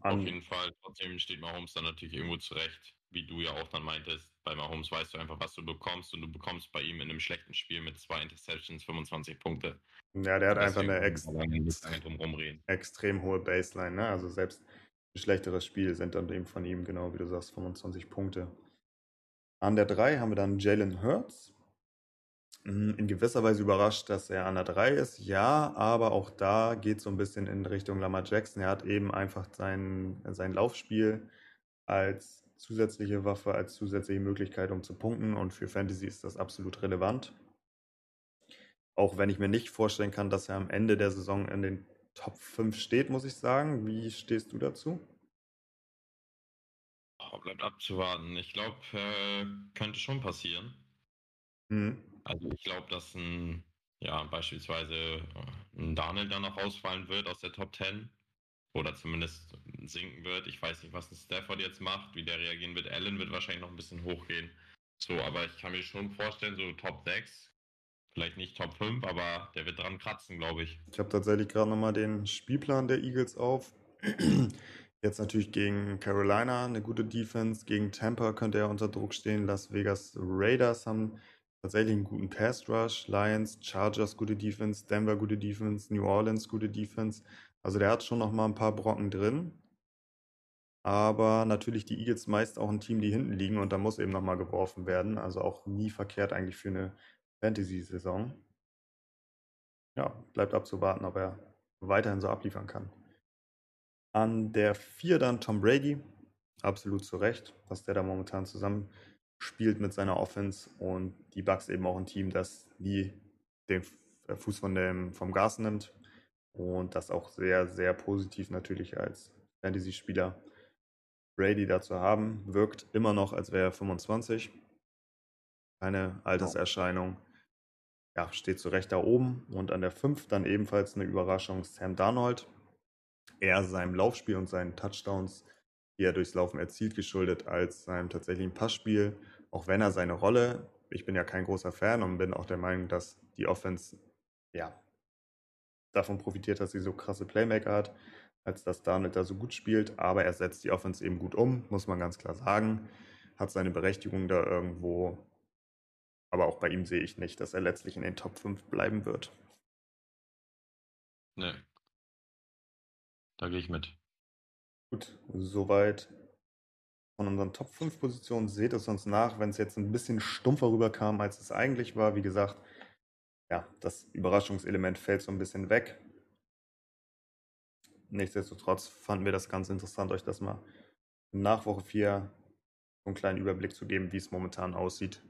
An Auf jeden Fall. Trotzdem steht Mahomes dann natürlich irgendwo zurecht, wie du ja auch dann meintest. Bei Mahomes weißt du einfach, was du bekommst und du bekommst bei ihm in einem schlechten Spiel mit zwei Interceptions 25 Punkte.
Ja, der hat einfach eine ex extrem hohe Baseline. Ne? Also selbst ein schlechteres Spiel sind dann eben von ihm, genau wie du sagst, 25 Punkte. An der 3 haben wir dann Jalen Hurts. Hm, in gewisser Weise überrascht, dass er an der 3 ist, ja, aber auch da geht es so ein bisschen in Richtung Lamar Jackson. Er hat eben einfach sein, sein Laufspiel als zusätzliche Waffe, als zusätzliche Möglichkeit, um zu punkten und für Fantasy ist das absolut relevant. Auch wenn ich mir nicht vorstellen kann, dass er am Ende der Saison in den Top 5 steht, muss ich sagen. Wie stehst du dazu?
Oh, bleibt abzuwarten. Ich glaube, äh, könnte schon passieren. Mhm. Also ich glaube, dass ein, ja, beispielsweise äh, ein Daniel dann noch ausfallen wird aus der Top 10 oder zumindest sinken wird. Ich weiß nicht, was ein Stafford jetzt macht, wie der reagieren wird. Allen wird wahrscheinlich noch ein bisschen hochgehen. So, aber ich kann mir schon vorstellen, so Top 6, vielleicht nicht Top 5, aber der wird dran kratzen, glaube ich.
Ich habe tatsächlich gerade nochmal den Spielplan der Eagles auf. Jetzt natürlich gegen Carolina eine gute Defense, gegen Tampa könnte er unter Druck stehen. Las Vegas Raiders haben tatsächlich einen guten Pass Rush. Lions, Chargers gute Defense, Denver gute Defense, New Orleans gute Defense. Also der hat schon noch mal ein paar Brocken drin. Aber natürlich die Eagles meist auch ein Team, die hinten liegen und da muss eben noch mal geworfen werden. Also auch nie verkehrt eigentlich für eine Fantasy-Saison. Ja, bleibt abzuwarten, ob er weiterhin so abliefern kann. An der 4 dann Tom Brady. Absolut zu Recht, was der da momentan zusammen spielt mit seiner Offense und die Bucks eben auch ein Team, das nie den äh, Fuß von dem, vom Gas nimmt und das auch sehr, sehr positiv natürlich als Fantasy-Spieler Brady dazu haben. Wirkt immer noch, als wäre er 25. Keine Alterserscheinung. Ja, steht zu Recht da oben. Und an der 5 dann ebenfalls eine Überraschung Sam Darnold. Er seinem Laufspiel und seinen Touchdowns, die er durchs Laufen erzielt, geschuldet als seinem tatsächlichen Passspiel auch wenn er seine Rolle ich bin ja kein großer Fan und bin auch der Meinung, dass die Offense ja davon profitiert, dass sie so krasse Playmaker hat, als dass Darnold da so gut spielt. Aber er setzt die Offense eben gut um, muss man ganz klar sagen. Hat seine Berechtigung da irgendwo. Aber auch bei ihm sehe ich nicht, dass er letztlich in den Top 5 bleiben wird.
Nee. Da gehe ich mit.
Gut, soweit von unseren Top 5 Positionen. Seht es uns nach, wenn es jetzt ein bisschen stumpfer rüberkam, als es eigentlich war. Wie gesagt, ja, das Überraschungselement fällt so ein bisschen weg. Nichtsdestotrotz fanden wir das ganz interessant, euch das mal nach Woche 4 so einen kleinen Überblick zu geben, wie es momentan aussieht.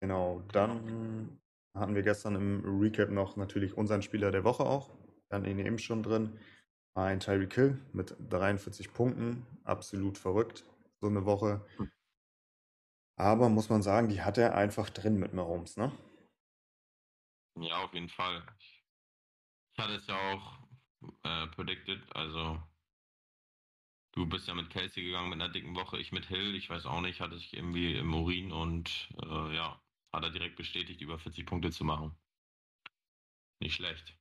Genau, dann hatten wir gestern im Recap noch natürlich unseren Spieler der Woche auch. Hatten ihn eben schon drin. Ein Tyreek Hill mit 43 Punkten. Absolut verrückt, so eine Woche. Aber muss man sagen, die hat er einfach drin mit Mahomes, ne?
Ja, auf jeden Fall. Ich, hatte es ja auch äh, predicted. Also, du bist ja mit Kelsey gegangen mit einer dicken Woche, ich mit Hill. Ich weiß auch nicht, hatte ich irgendwie im Urin und äh, ja, hat er direkt bestätigt, über 40 Punkte zu machen. Nicht schlecht.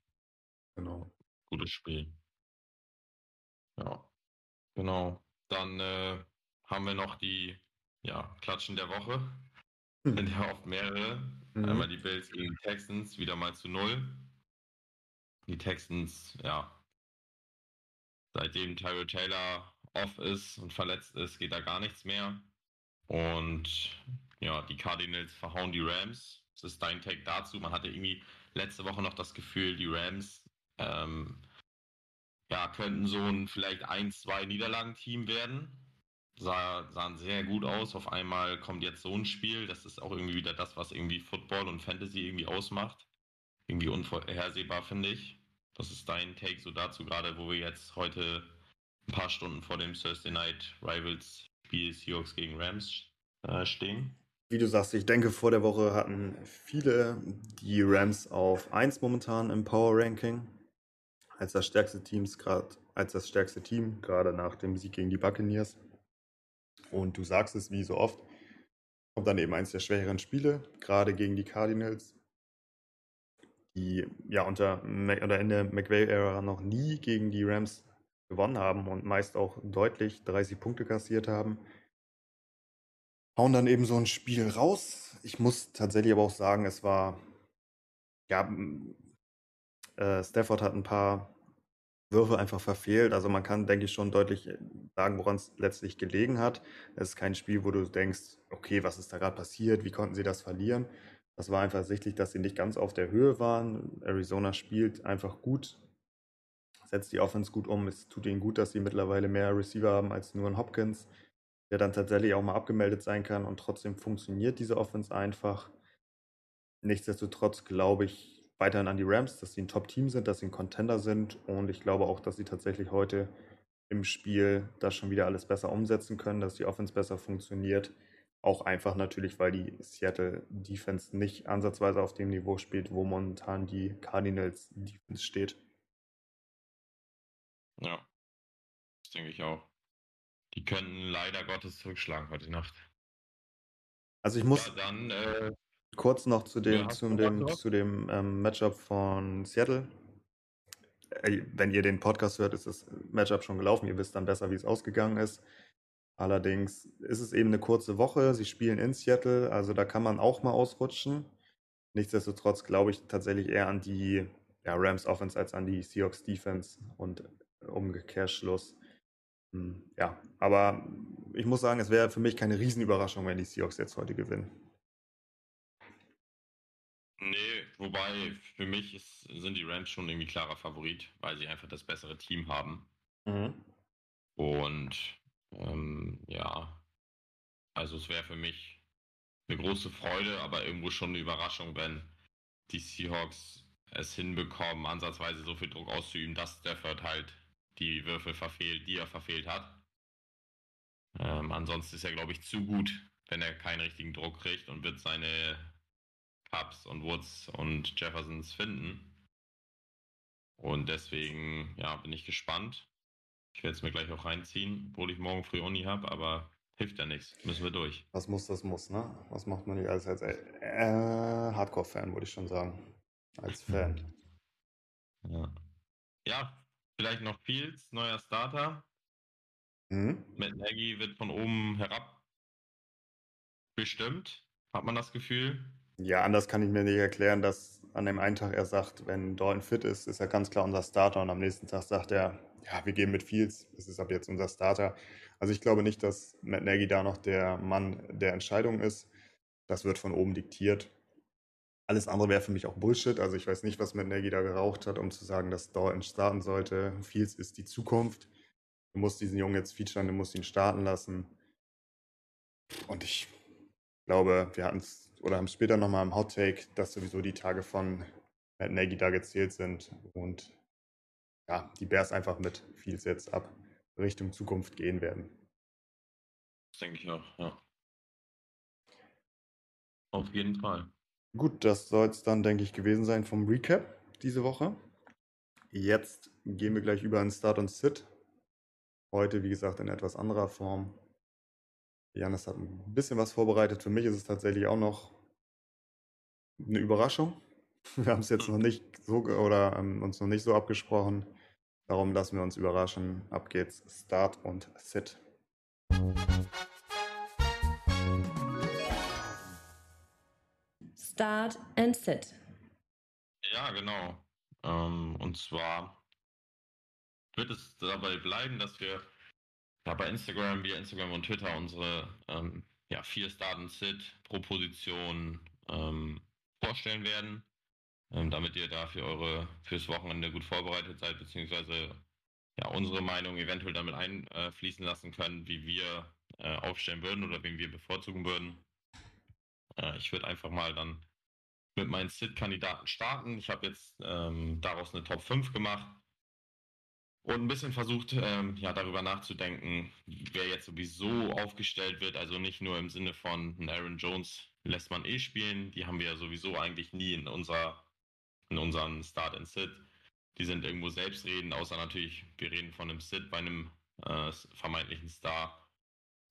Genau.
Gutes Spiel. Ja, genau. Dann äh, haben wir noch die ja, Klatschen der Woche.
Hm.
Sind ja oft mehrere.
Mhm.
Einmal die Bills gegen die Texans, wieder mal zu null. Die Texans, ja. Seitdem Tyrell Taylor off ist und verletzt ist, geht da gar nichts mehr. Und ja, die Cardinals verhauen die Rams. Das ist dein Take dazu. Man hatte irgendwie letzte Woche noch das Gefühl, die Rams ähm, ja, könnten so ein vielleicht ein, zwei Niederlagen-Team werden. Sah, sahen sehr gut aus. Auf einmal kommt jetzt so ein Spiel. Das ist auch irgendwie wieder das, was irgendwie Football und Fantasy irgendwie ausmacht. Irgendwie unvorhersehbar, finde ich. Das ist dein Take so dazu, gerade wo wir jetzt heute ein paar Stunden vor dem Thursday Night Rivals Spiel Seahawks gegen Rams äh, stehen.
Wie du sagst, ich denke, vor der Woche hatten viele die Rams auf 1 momentan im Power Ranking. Als das stärkste Teams gerade, als das stärkste Team, gerade nach dem Sieg gegen die Buccaneers. Und du sagst es wie so oft, kommt dann eben eins der schwächeren Spiele, gerade gegen die Cardinals, die ja unter oder in der McVay-Ära noch nie gegen die Rams gewonnen haben und meist auch deutlich 30 Punkte kassiert haben hauen dann eben so ein Spiel raus. Ich muss tatsächlich aber auch sagen, es war, ja, äh, Stafford hat ein paar Würfe einfach verfehlt. Also man kann, denke ich, schon deutlich äh, sagen, woran es letztlich gelegen hat. Es ist kein Spiel, wo du denkst, okay, was ist da gerade passiert? Wie konnten sie das verlieren? Das war einfach sichtlich, dass sie nicht ganz auf der Höhe waren. Arizona spielt einfach gut, setzt die Offense gut um. Es tut ihnen gut, dass sie mittlerweile mehr Receiver haben als nur ein Hopkins der dann tatsächlich auch mal abgemeldet sein kann und trotzdem funktioniert diese Offense einfach. Nichtsdestotrotz glaube ich weiterhin an die Rams, dass sie ein Top-Team sind, dass sie ein Contender sind und ich glaube auch, dass sie tatsächlich heute im Spiel das schon wieder alles besser umsetzen können, dass die Offense besser funktioniert. Auch einfach natürlich, weil die Seattle Defense nicht ansatzweise auf dem Niveau spielt, wo momentan die Cardinals Defense steht.
Ja, das denke ich auch. Die könnten leider Gottes zurückschlagen heute Nacht.
Also ich muss
Ja, dann, äh,
kurz noch zu dem,
Ja,
zu dem, zu dem ähm, Matchup von Seattle. Äh, Wenn ihr den Podcast hört, ist das Matchup schon gelaufen. Ihr wisst dann besser, wie es ausgegangen ist. Allerdings ist es eben eine kurze Woche. Sie spielen in Seattle, also da kann man auch mal ausrutschen. Nichtsdestotrotz glaube ich tatsächlich eher an die ja, Rams Offense als an die Seahawks Defense und Umkehrschluss. Hm, Ja, aber ich muss sagen, es wäre für mich keine Riesenüberraschung, wenn die Seahawks jetzt heute gewinnen.
Wobei für mich ist, sind die Rams schon irgendwie klarer Favorit, weil sie einfach das bessere Team haben. Und ähm, ja, also es wäre für mich eine große Freude, aber irgendwo schon eine Überraschung, wenn die Seahawks es hinbekommen, ansatzweise so viel Druck auszuüben, dass Stafford halt die Würfel verfehlt, die er verfehlt hat. Ähm, ansonsten ist er, glaube ich, zu gut, wenn er keinen richtigen Druck kriegt und wird seine Cups und Woods und Jeffersons finden. Und deswegen, ja, bin ich gespannt. Ich werde es mir gleich auch reinziehen, obwohl ich morgen früh Uni habe, aber hilft ja nichts. Müssen wir durch.
Was muss, das muss, ne? Was macht man nicht alles als äh, Hardcore-Fan, würde ich schon sagen. Als Fan.
Ja. ja, vielleicht noch Fields, neuer Starter. Mhm. Matt Nagy wird von oben herab bestimmt, hat man das Gefühl.
Ja, anders kann ich mir nicht erklären, dass an dem einen Tag er sagt, wenn Dalton fit ist, ist er ganz klar unser Starter und am nächsten Tag sagt er, ja, wir gehen mit Fields, es ist ab jetzt unser Starter. Also ich glaube nicht, dass Matt Nagy da noch der Mann der Entscheidung ist. Das wird von oben diktiert. Alles andere wäre für mich auch Bullshit. Also ich weiß nicht, was Matt Nagy da geraucht hat, um zu sagen, dass Dalton starten sollte. Fields ist die Zukunft. Du musst diesen Jungen jetzt featuren, du musst ihn starten lassen. Und ich glaube, wir hatten es oder haben später nochmal im Hot Take, dass sowieso die Tage von Matt Nagy da gezählt sind und ja, die Bears einfach mit Fields jetzt ab Richtung Zukunft gehen werden.
Das denke ich auch, ja. Auf jeden Fall.
Gut, das soll es dann, denke ich, gewesen sein vom Recap diese Woche. Jetzt gehen wir gleich über in Start und Sit. Heute, wie gesagt, in etwas anderer Form. Janis hat ein bisschen was vorbereitet. Für mich ist es tatsächlich auch noch eine Überraschung. Wir haben es jetzt noch nicht so oder ähm, uns noch nicht so abgesprochen. Darum lassen wir uns überraschen. Ab geht's. Start und Sit.
Start and Sit.
Ja, genau. Ähm, und zwar wird es dabei bleiben, dass wir ja, bei Instagram, via Instagram und Twitter unsere ähm, ja, vier Start and Sit pro ähm, vorstellen werden ähm, damit ihr da für eure fürs Wochenende gut vorbereitet seid, beziehungsweise ja, unsere Meinung eventuell damit einfließen lassen könnt, wie wir äh, aufstellen würden oder wen wir bevorzugen würden. Äh, ich würde einfach mal dann mit meinen Sit-Kandidaten starten. Ich habe jetzt ähm, daraus eine Top 5 gemacht und ein bisschen versucht, ähm, ja, darüber nachzudenken, wer jetzt sowieso aufgestellt wird. Also nicht nur im Sinne von Aaron Jones lässt man eh spielen. Die haben wir ja sowieso eigentlich nie in unserer in unseren Start and Sit. Die sind irgendwo selbstredend, außer natürlich, wir reden von einem Sit bei einem äh, vermeintlichen Star.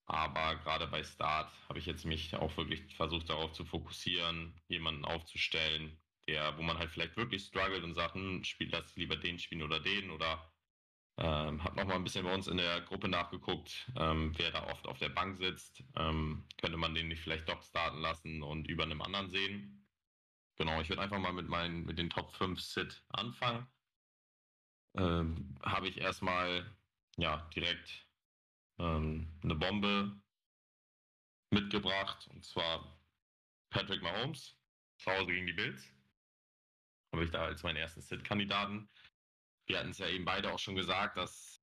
Aber gerade bei Start habe ich jetzt mich auch wirklich versucht darauf zu fokussieren, jemanden aufzustellen, der, wo man halt vielleicht wirklich struggelt und sagt, hm, spielt das lieber den spielen oder den oder ähm, habe nochmal ein bisschen bei uns in der Gruppe nachgeguckt, ähm, wer da oft auf der Bank sitzt. Ähm, könnte man den nicht vielleicht doch starten lassen und über einem anderen sehen. Genau, ich würde einfach mal mit meinen, mit den Top 5 Sit anfangen. Ähm, Habe ich erstmal ja direkt ähm, eine Bombe mitgebracht und zwar Patrick Mahomes, zu Hause gegen die Bills. Habe ich da als meinen ersten Sit-Kandidaten. Wir hatten es ja eben beide auch schon gesagt, dass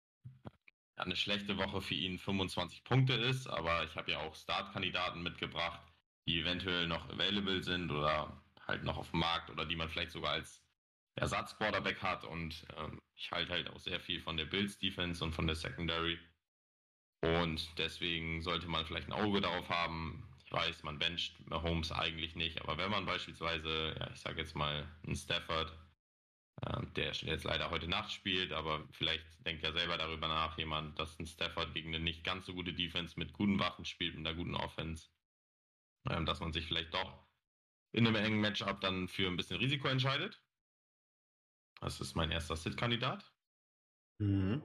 eine schlechte Woche für ihn 25 Punkte ist, aber ich habe ja auch Start-Kandidaten mitgebracht, die eventuell noch available sind oder halt noch auf dem Markt oder die man vielleicht sogar als Ersatz-Quarterback hat. Und ähm, ich halte halt auch sehr viel von der Bills Defense und von der Secondary. Und deswegen sollte man vielleicht ein Auge darauf haben. Ich weiß, man bencht Mahomes eigentlich nicht, aber wenn man beispielsweise, ja, ich sage jetzt mal, einen Stafford, der jetzt leider heute Nacht spielt, aber vielleicht denkt er selber darüber nach, jemand, dass ein Stafford gegen eine nicht ganz so gute Defense mit guten Waffen spielt, mit einer guten Offense, äh, dass man sich vielleicht doch in einem engen Matchup dann für ein bisschen Risiko entscheidet. Das ist mein erster Sit-Kandidat. Mhm.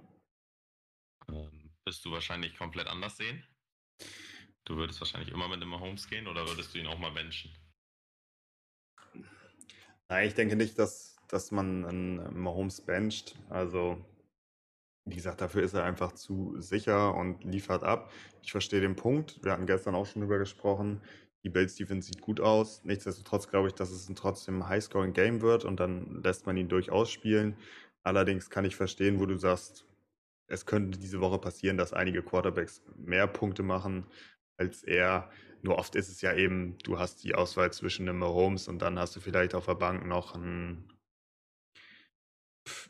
Ähm, wirst du wahrscheinlich komplett anders sehen? Du würdest wahrscheinlich immer mit einem Holmes gehen oder würdest du ihn auch mal benchen?
Nein, ich denke nicht, dass, dass man einen Mahomes bencht. Also, wie gesagt, dafür ist er einfach zu sicher und liefert ab. Ich verstehe den Punkt. Wir hatten gestern auch schon drüber gesprochen. Die Bills Defense sieht gut aus. Nichtsdestotrotz glaube ich, dass es ein trotzdem Highscoring Game wird und dann lässt man ihn durchaus spielen. Allerdings kann ich verstehen, wo du sagst, es könnte diese Woche passieren, dass einige Quarterbacks mehr Punkte machen als er. Nur oft ist es ja eben, du hast die Auswahl zwischen einem Mahomes und dann hast du vielleicht auf der Bank noch einen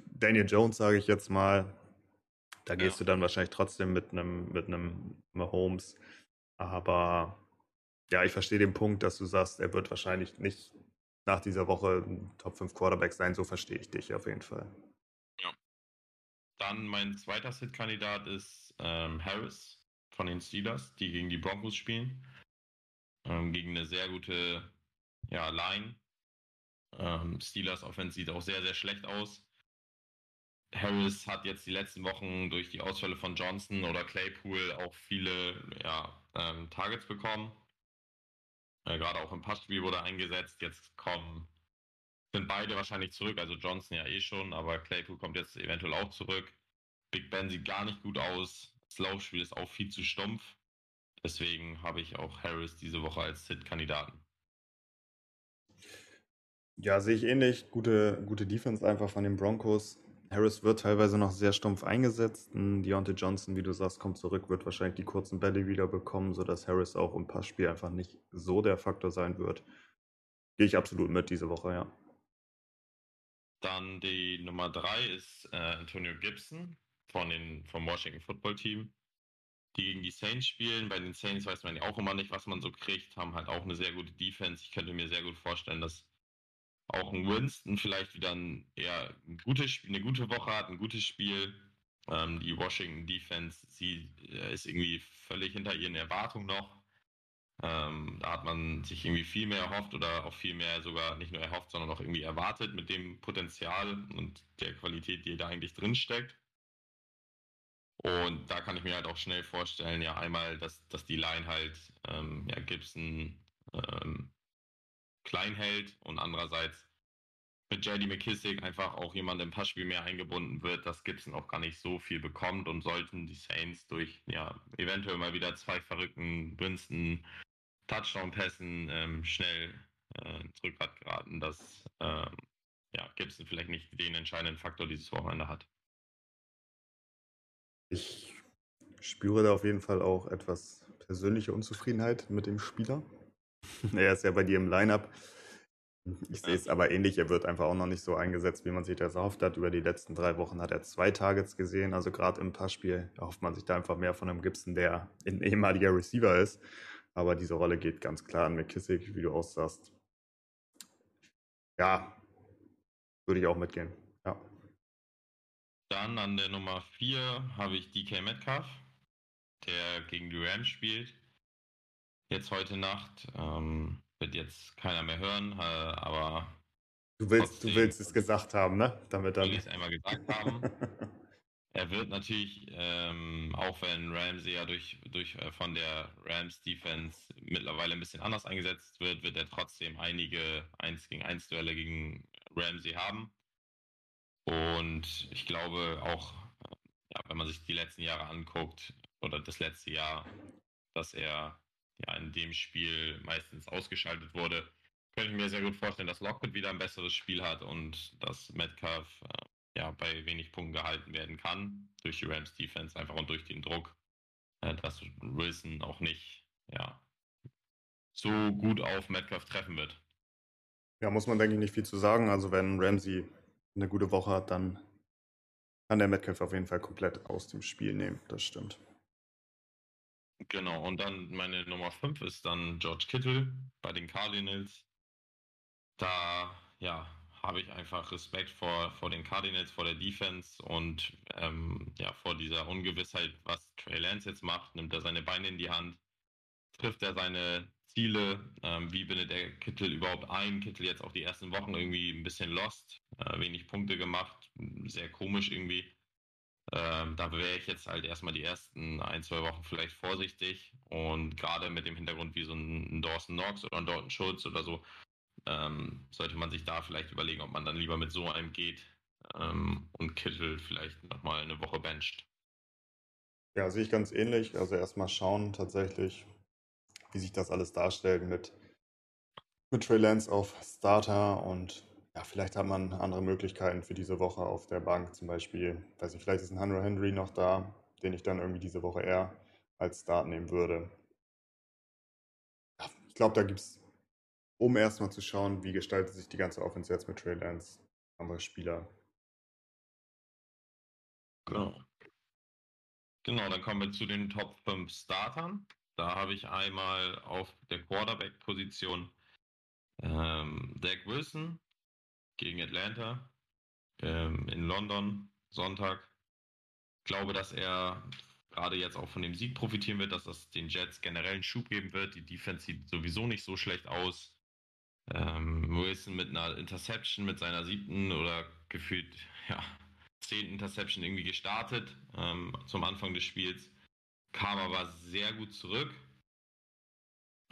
Daniel Jones, sage ich jetzt mal. Da gehst ja. du dann wahrscheinlich trotzdem mit einem, mit einem Mahomes. Aber ja, ich verstehe den Punkt, dass du sagst, er wird wahrscheinlich nicht nach dieser Woche ein Top 5 Quarterback sein. So verstehe ich dich auf jeden Fall. Ja.
Dann mein zweiter Sit-Kandidat ist ähm, Harris von den Steelers, die gegen die Broncos spielen. Ähm, gegen eine sehr gute ja, Line. Ähm, Steelers Offense sieht auch sehr, sehr schlecht aus. Harris hat jetzt die letzten Wochen durch die Ausfälle von Johnson oder Claypool auch viele ja, ähm, Targets bekommen. Äh, Gerade auch im Passspiel wurde eingesetzt. Jetzt kommen, sind beide wahrscheinlich zurück. Also Johnson ja eh schon, aber Claypool kommt jetzt eventuell auch zurück. Big Ben sieht gar nicht gut aus. Das Laufspiel ist auch viel zu stumpf. Deswegen habe ich auch Harris diese Woche als Sit-Kandidaten.
Ja, sehe ich ähnlich. Gute, gute Defense einfach von den Broncos. Harris wird teilweise noch sehr stumpf eingesetzt. Deontay Johnson, wie du sagst, kommt zurück, wird wahrscheinlich die kurzen Bälle wieder bekommen, sodass Harris auch im Passspiel einfach nicht so der Faktor sein wird. Gehe ich absolut mit diese Woche, ja.
Dann die Nummer drei ist äh, Antonio Gibson von den, vom Washington Football Team, die gegen die Saints spielen. Bei den Saints weiß man ja auch immer nicht, was man so kriegt, haben halt auch eine sehr gute Defense. Ich könnte mir sehr gut vorstellen, dass auch ein Winston vielleicht wieder ein, eher ein gutes, eine gute Woche hat, ein gutes Spiel. Ähm, die Washington Defense, sie äh, ist irgendwie völlig hinter ihren Erwartungen noch. Ähm, da hat man sich irgendwie viel mehr erhofft oder auch viel mehr sogar nicht nur erhofft, sondern auch irgendwie erwartet mit dem Potenzial und der Qualität, die da eigentlich drin steckt. Und da kann ich mir halt auch schnell vorstellen, ja, einmal, dass, dass die Line halt ähm, ja, Gibson ähm, klein hält und andererseits mit JD McKissick einfach auch jemand im Passspiel mehr eingebunden wird, dass Gibson auch gar nicht so viel bekommt und sollten die Saints durch ja eventuell mal wieder zwei verrückten Winston Touchdown-Pässen ähm, schnell äh, Rückgrat geraten, dass ähm, ja, Gibson vielleicht nicht den entscheidenden Faktor dieses Wochenende hat.
Ich spüre da auf jeden Fall auch etwas persönliche Unzufriedenheit mit dem Spieler. er ist ja bei dir im Lineup. Ich sehe es aber ähnlich. Er wird einfach auch noch nicht so eingesetzt, wie man sich das erhofft hat. Über die letzten drei Wochen hat er zwei Targets gesehen. Also gerade im Passspiel erhofft man sich da einfach mehr von einem Gibson, der ein ehemaliger Receiver ist. Aber diese Rolle geht ganz klar an McKissick, wie du auch sagst. Ja, würde ich auch mitgehen. Ja.
Dann an der Nummer 4 habe ich DK Metcalf, der gegen die Rams spielt. Jetzt heute Nacht. Ähm, wird jetzt keiner mehr hören, äh, aber.
Du willst, trotzdem, du willst es gesagt haben, ne?
Damit dann. Will ich es einmal gesagt haben. er wird natürlich, ähm, auch wenn Ramsey ja durch, durch äh, von der Rams Defense mittlerweile ein bisschen anders eingesetzt wird, wird er trotzdem einige 1 gegen 1 Duelle gegen Ramsey haben. Und ich glaube auch, ja, wenn man sich die letzten Jahre anguckt oder das letzte Jahr, dass er ja in dem Spiel meistens ausgeschaltet wurde, könnte ich mir sehr gut vorstellen, dass Lockwood wieder ein besseres Spiel hat und dass Metcalf äh, ja bei wenig Punkten gehalten werden kann durch die Rams Defense einfach und durch den Druck, äh, dass Wilson auch nicht ja so gut auf Metcalf treffen wird.
Ja, muss man denke ich nicht viel zu sagen. Also wenn Ramsey eine gute Woche hat, dann kann der Metcalf auf jeden Fall komplett aus dem Spiel nehmen. Das stimmt.
Genau, und dann meine Nummer 5 ist dann George Kittle bei den Cardinals. Da, ja, habe ich einfach Respekt vor, vor den Cardinals, vor der Defense und ähm, ja, vor dieser Ungewissheit, was Trey Lance jetzt macht. Nimmt er seine Beine in die Hand? Trifft er seine Ziele? Ähm, wie bindet er Kittel überhaupt ein? Kittel jetzt auch die ersten Wochen irgendwie ein bisschen lost, äh, wenig Punkte gemacht, sehr komisch irgendwie. Ähm, da wäre ich jetzt halt erstmal die ersten ein, zwei Wochen vielleicht vorsichtig und gerade mit dem Hintergrund wie so ein Dawson Knox oder ein Dalton Schulz oder so, ähm, sollte man sich da vielleicht überlegen, ob man dann lieber mit so einem geht ähm, und Kittel vielleicht nochmal eine Woche bencht.
Ja, sehe ich ganz ähnlich. Also erstmal schauen tatsächlich, wie sich das alles darstellt mit, mit Trey Lance auf Starter und ja, vielleicht hat man andere Möglichkeiten für diese Woche auf der Bank. Zum Beispiel, weiß ich, vielleicht ist ein Hunter Henry noch da, den ich dann irgendwie diese Woche eher als Start nehmen würde. Ja, ich glaube, da gibt es, um erstmal zu schauen, wie gestaltet sich die ganze Offense jetzt mit Trey Lance, andere Spieler.
Genau. Genau, dann kommen wir zu den Top 5 Startern. Da habe ich einmal auf der Quarterback-Position ähm, Dak Wilson, gegen Atlanta ähm, in London, Sonntag. Ich glaube, dass er gerade jetzt auch von dem Sieg profitieren wird, dass das den Jets generell einen Schub geben wird. Die Defense sieht sowieso nicht so schlecht aus. Ähm, Wilson mit einer Interception, mit seiner siebten oder gefühlt, ja, zehnten Interception irgendwie gestartet ähm, zum Anfang des Spiels, kam aber sehr gut zurück.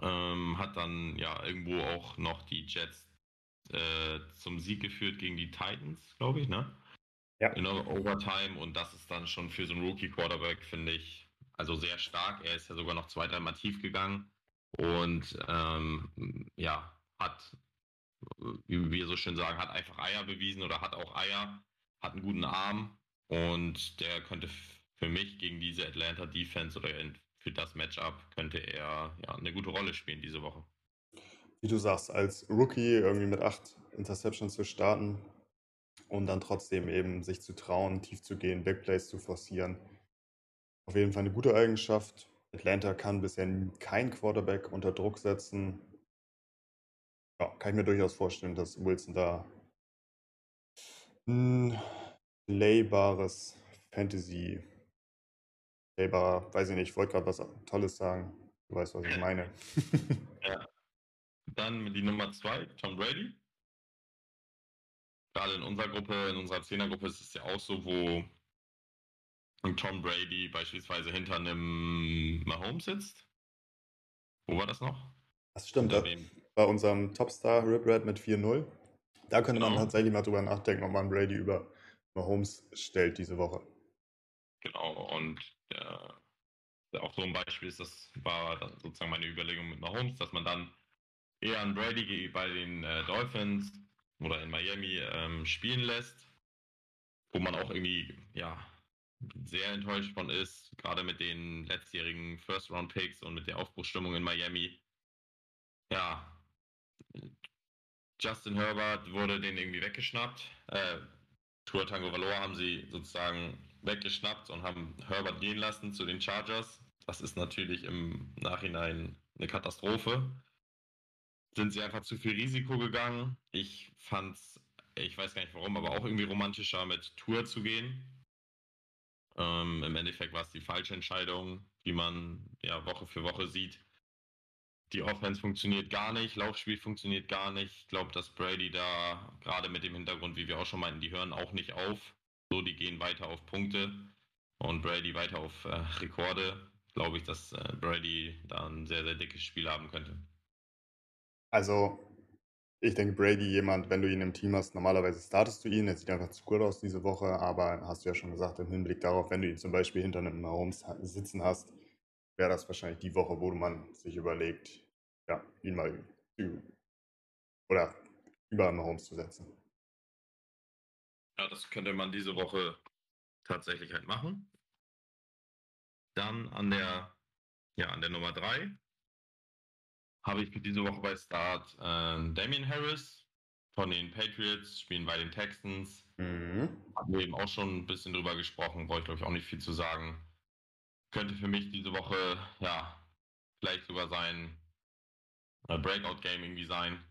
Ähm, hat dann ja irgendwo auch noch die Jets äh, zum Sieg geführt gegen die Titans, glaube ich, ne?
Ja.
In Overtime und das ist dann schon für so einen Rookie-Quarterback, finde ich, also sehr stark. Er ist ja sogar noch zwei, dreimal tief gegangen und ähm, ja, hat, wie wir so schön sagen, hat einfach Eier bewiesen oder hat auch Eier, hat einen guten Arm und der könnte für mich gegen diese Atlanta Defense oder für das Matchup könnte er ja eine gute Rolle spielen diese Woche.
Wie du sagst, als Rookie irgendwie mit acht Interceptions zu starten, und dann trotzdem eben sich zu trauen, tief zu gehen, Backplays zu forcieren. Auf jeden Fall eine gute Eigenschaft. Atlanta kann bisher kein Quarterback unter Druck setzen. Ja, kann ich mir durchaus vorstellen, dass Wilson da ein laybares Fantasy, laybar, weiß ich nicht, ich wollte gerade was Tolles sagen. Du weißt, was ich meine.
ja. Dann die Nummer zwei, Tom Brady gerade in unserer Gruppe, in unserer Zehnergruppe ist es ja auch so, wo Tom Brady beispielsweise hinter einem Mahomes sitzt. Wo war das noch?
Das stimmt. Da, bei unserem Topstar Rip Red mit 4-0. Da könnte genau. man tatsächlich mal drüber nachdenken, ob man Brady über Mahomes stellt diese Woche.
Genau, und äh, auch so ein Beispiel ist, das war sozusagen meine Überlegung mit Mahomes, dass man dann eher an Brady bei den äh, Dolphins oder in Miami ähm, spielen lässt, wo man auch irgendwie, ja, sehr enttäuscht von ist, gerade mit den letztjährigen First-Round-Picks und mit der Aufbruchsstimmung in Miami. Ja, Justin Herbert wurde den irgendwie weggeschnappt. Äh, Tour Tango Valor haben sie sozusagen weggeschnappt und haben Herbert gehen lassen zu den Chargers. Das ist natürlich im Nachhinein eine Katastrophe sind sie einfach zu viel Risiko gegangen. Ich fand's, ich weiß gar nicht warum, aber auch irgendwie romantischer mit Tour zu gehen. Ähm, Im Endeffekt war es die falsche Entscheidung, wie man ja Woche für Woche sieht. Die Offense funktioniert gar nicht, Laufspiel funktioniert gar nicht. Ich glaube, dass Brady da gerade mit dem Hintergrund, wie wir auch schon meinten, die hören auch nicht auf. So, die gehen weiter auf Punkte und Brady weiter auf äh, Rekorde. Glaube ich, dass äh, Brady da ein sehr, sehr dickes Spiel haben könnte.
Also, ich denke, Brady jemand, wenn du ihn im Team hast, normalerweise startest du ihn. Er sieht einfach zu gut aus diese Woche, aber hast du ja schon gesagt, im Hinblick darauf, wenn du ihn zum Beispiel hinter einem Mahomes sitzen hast, wäre das wahrscheinlich die Woche, wo man sich überlegt, ja, ihn mal oder über Mahomes zu setzen.
Ja, das könnte man diese Woche tatsächlich halt machen. Dann an der, ja, an der Nummer 3 habe ich für diese Woche bei Start äh, Damien Harris von den Patriots, spielen bei den Texans. Mhm. Haben wir eben auch schon ein bisschen drüber gesprochen, wollte ich glaube ich auch nicht viel zu sagen. Könnte für mich diese Woche, ja, vielleicht sogar sein äh, Breakout-Game irgendwie sein,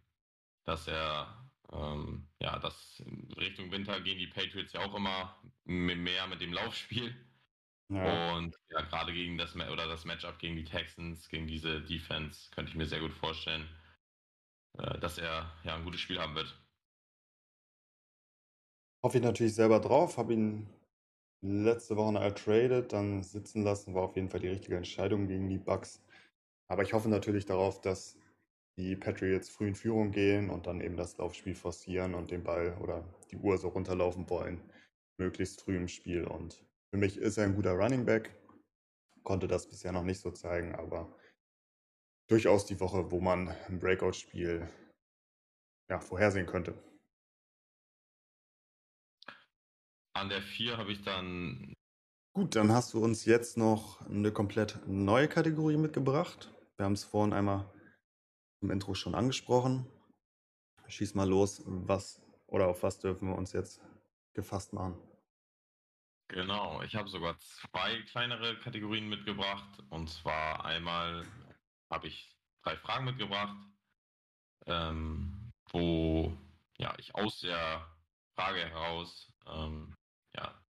dass er, ähm, ja, das Richtung Winter gehen die Patriots ja auch immer mehr mit dem Laufspiel. Ja. Und ja, gerade gegen das oder das Matchup gegen die Texans, gegen diese Defense, könnte ich mir sehr gut vorstellen, äh, dass er ja ein gutes Spiel haben wird.
Hoffe ich natürlich selber drauf, habe ihn letzte Woche ertradet, dann sitzen lassen, war auf jeden Fall die richtige Entscheidung gegen die Bucks. Aber ich hoffe natürlich darauf, dass die Patriots früh in Führung gehen und dann eben das Laufspiel forcieren und den Ball oder die Uhr so runterlaufen wollen, möglichst früh im Spiel. Und für mich ist er ein guter Running Back. Konnte das bisher noch nicht so zeigen, aber durchaus die Woche, wo man ein Breakout-Spiel ja, vorhersehen könnte.
An der 4 habe ich dann.
Gut, dann hast du uns jetzt noch eine komplett neue Kategorie mitgebracht. Wir haben es vorhin einmal im Intro schon angesprochen. Schieß mal los, was oder auf was dürfen wir uns jetzt gefasst machen?
Genau, ich habe sogar zwei kleinere Kategorien mitgebracht. Und zwar einmal habe ich drei Fragen mitgebracht, ähm, wo ja, ich aus der Frage heraus ähm, ja,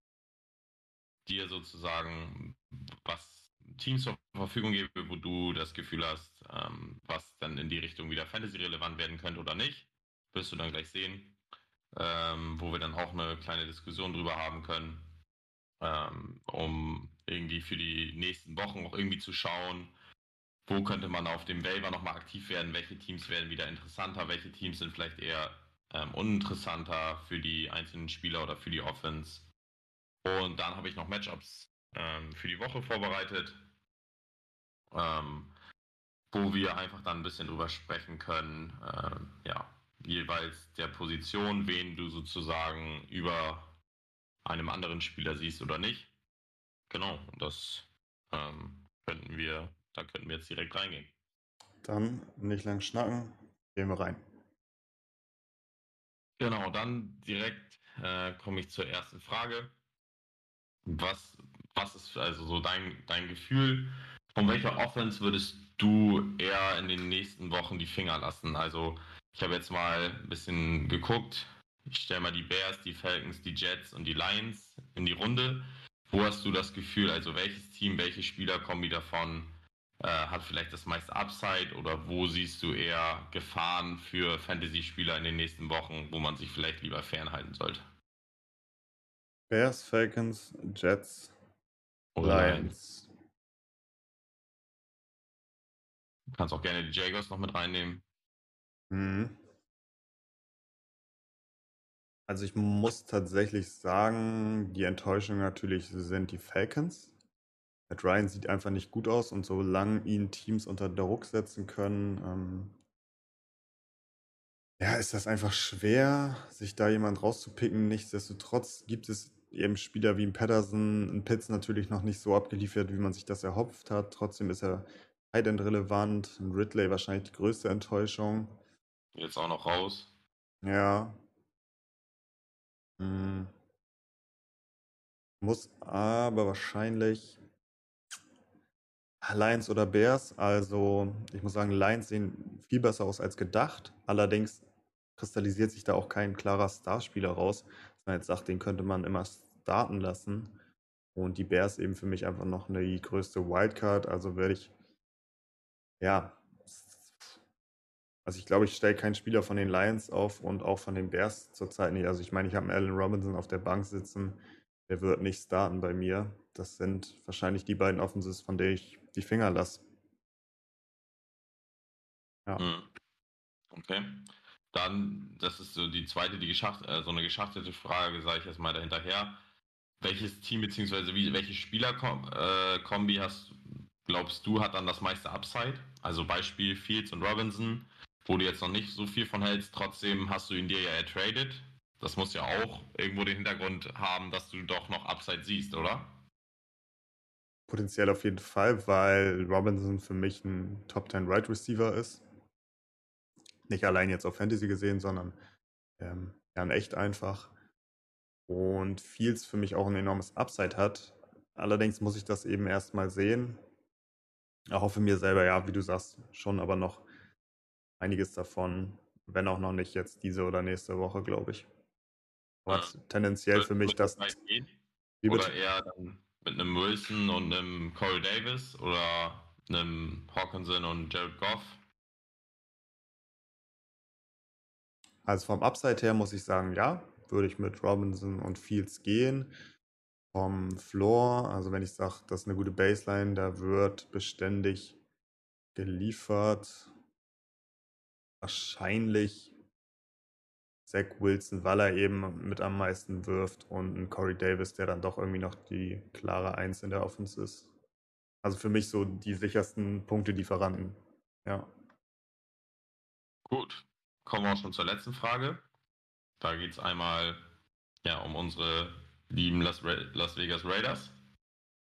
dir sozusagen was Teams zur Verfügung gebe, wo du das Gefühl hast, ähm, was dann in die Richtung wieder Fantasy-relevant werden könnte oder nicht. Wirst du dann gleich sehen. Ähm, wo wir dann auch eine kleine Diskussion drüber haben können, ähm, um irgendwie für die nächsten Wochen auch irgendwie zu schauen, wo könnte man auf dem Waiver nochmal aktiv werden, welche Teams werden wieder interessanter, welche Teams sind vielleicht eher ähm, uninteressanter für die einzelnen Spieler oder für die Offense. Und dann habe ich noch Matchups ähm, für die Woche vorbereitet, ähm, wo wir einfach dann ein bisschen drüber sprechen können, äh, ja, jeweils der Position, wen du sozusagen über einem anderen Spieler siehst oder nicht. Genau, das ähm, könnten wir, da könnten wir jetzt direkt reingehen.
Dann nicht lang schnacken, gehen wir rein.
Genau, dann direkt äh, komme ich zur ersten Frage. Was, was ist also so dein, dein Gefühl? Von welcher Offense würdest du eher in den nächsten Wochen die Finger lassen? Also ich habe jetzt mal ein bisschen geguckt. Ich stelle mal die Bears, die Falcons, die Jets und die Lions in die Runde. Wo hast du das Gefühl, also welches Team, welche Spielerkombi davon äh, hat vielleicht das meiste Upside oder wo siehst du eher Gefahren für Fantasy-Spieler in den nächsten Wochen, wo man sich vielleicht lieber fernhalten sollte?
Bears, Falcons, Jets, Oder Lions.
Du kannst auch gerne die Jaguars noch mit reinnehmen.
Mhm. Also ich muss tatsächlich sagen, die Enttäuschung natürlich sind die Falcons. Matt Ryan sieht einfach nicht gut aus und solange ihn Teams unter Druck setzen können, ähm, ja, ist das einfach schwer, sich da jemand rauszupicken. Nichtsdestotrotz gibt es eben Spieler wie ein Patterson, ein Pitts natürlich noch nicht so abgeliefert, wie man sich das erhofft hat. Trotzdem ist er Highland relevant. Ein Ridley wahrscheinlich die größte Enttäuschung.
Jetzt auch noch raus.
Ja. Hm. Muss aber wahrscheinlich Lions oder Bears. Also ich muss sagen, Lions sehen viel besser aus als gedacht. Allerdings kristallisiert sich da auch kein klarer Starspieler raus, dass man jetzt sagt, den könnte man immer starten lassen. Und die Bears eben für mich einfach noch eine größte Wildcard. Also werde ich, ja, also ich glaube, ich stelle keinen Spieler von den Lions auf und auch von den Bears zurzeit nicht. Also ich meine, ich habe einen Allen Robinson auf der Bank sitzen. Der wird nicht starten bei mir. Das sind wahrscheinlich die beiden Offenses, von denen ich die Finger lasse.
Ja. Hm. Okay. Dann, das ist so die zweite, die geschacht, äh, so eine geschachtete Frage, sage ich jetzt mal dahinterher. Welches Team bzw. welche Spielerkombi äh, hast, glaubst du, hat dann das meiste Upside? Also Beispiel Fields und Robinson, wo du jetzt noch nicht so viel von hältst, trotzdem hast du ihn dir ja ertradet. Das muss ja auch irgendwo den Hintergrund haben, dass du doch noch Upside siehst, oder?
Potenziell auf jeden Fall, weil Robinson für mich ein Top 10 Right Receiver ist. Nicht allein jetzt auf Fantasy gesehen, sondern ähm, ja, in echt einfach. Und Fields für mich auch ein enormes Upside hat. Allerdings muss ich das eben erstmal sehen. Ich hoffe mir selber, ja, wie du sagst, schon aber noch einiges davon, wenn auch noch nicht jetzt diese oder nächste Woche, glaube ich. Aber ja. tendenziell für mich das.
Oder eher dann mit einem Wilson und einem Corey Davis oder einem Hawkinson und Jared Goff?
Also vom Upside her muss ich sagen, ja, würde ich mit Robinson und Fields gehen. Vom Floor, also wenn ich sage, das ist eine gute Baseline, da wird beständig geliefert. Wahrscheinlich Zach Wilson, weil er eben mit am meisten wirft und ein Corey Davis, der dann doch irgendwie noch die klare Eins in der Offense ist. Also für mich so die sichersten Punktelieferanten. Ja.
Gut. Kommen wir auch schon zur letzten Frage. Da geht es einmal ja, um unsere lieben Las, Las Vegas Raiders,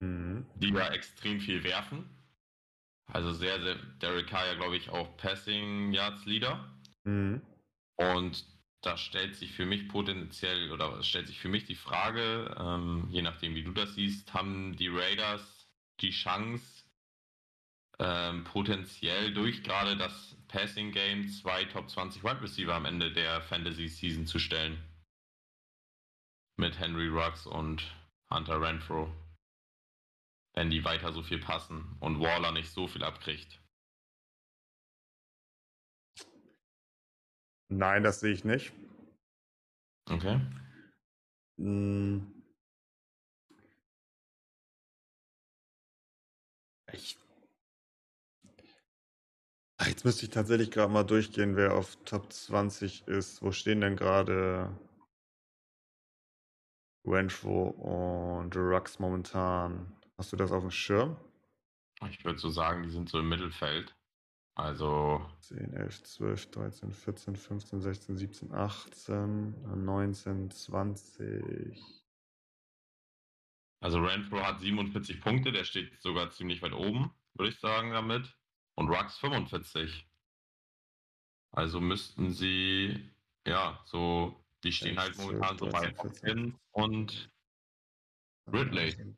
mhm. die ja extrem viel werfen. Also sehr, sehr, Derek Carr ja, glaube ich, auch Passing Yards Leader. Mhm. Und da stellt sich für mich potenziell oder stellt sich für mich die Frage, ähm, je nachdem wie du das siehst, haben die Raiders die Chance, ähm, potenziell durch gerade das Passing Game zwei Top 20 Wide Receiver am Ende der Fantasy Season zu stellen. Mit Henry Ruggs und Hunter Renfro. Wenn die weiter so viel passen und Waller nicht so viel abkriegt.
Nein, das sehe ich nicht.
Okay.
Hm. Ich. Ah, Jetzt müsste ich tatsächlich gerade mal durchgehen, wer auf Top 20 ist. Wo stehen denn gerade Renfro und Rux momentan? Hast du das auf dem Schirm?
Ich würde so sagen, die sind so im Mittelfeld. Also
10, 11, 12, 13, 14, 15, 16, 17, 18, 19, 20.
Also Renfro hat 47 Punkte, der steht sogar ziemlich weit oben, würde ich sagen damit. Und Rux 45. Also müssten sie, ja, so, die stehen halt
12,
momentan so bei
13, 14.
Hopkins und Ridley.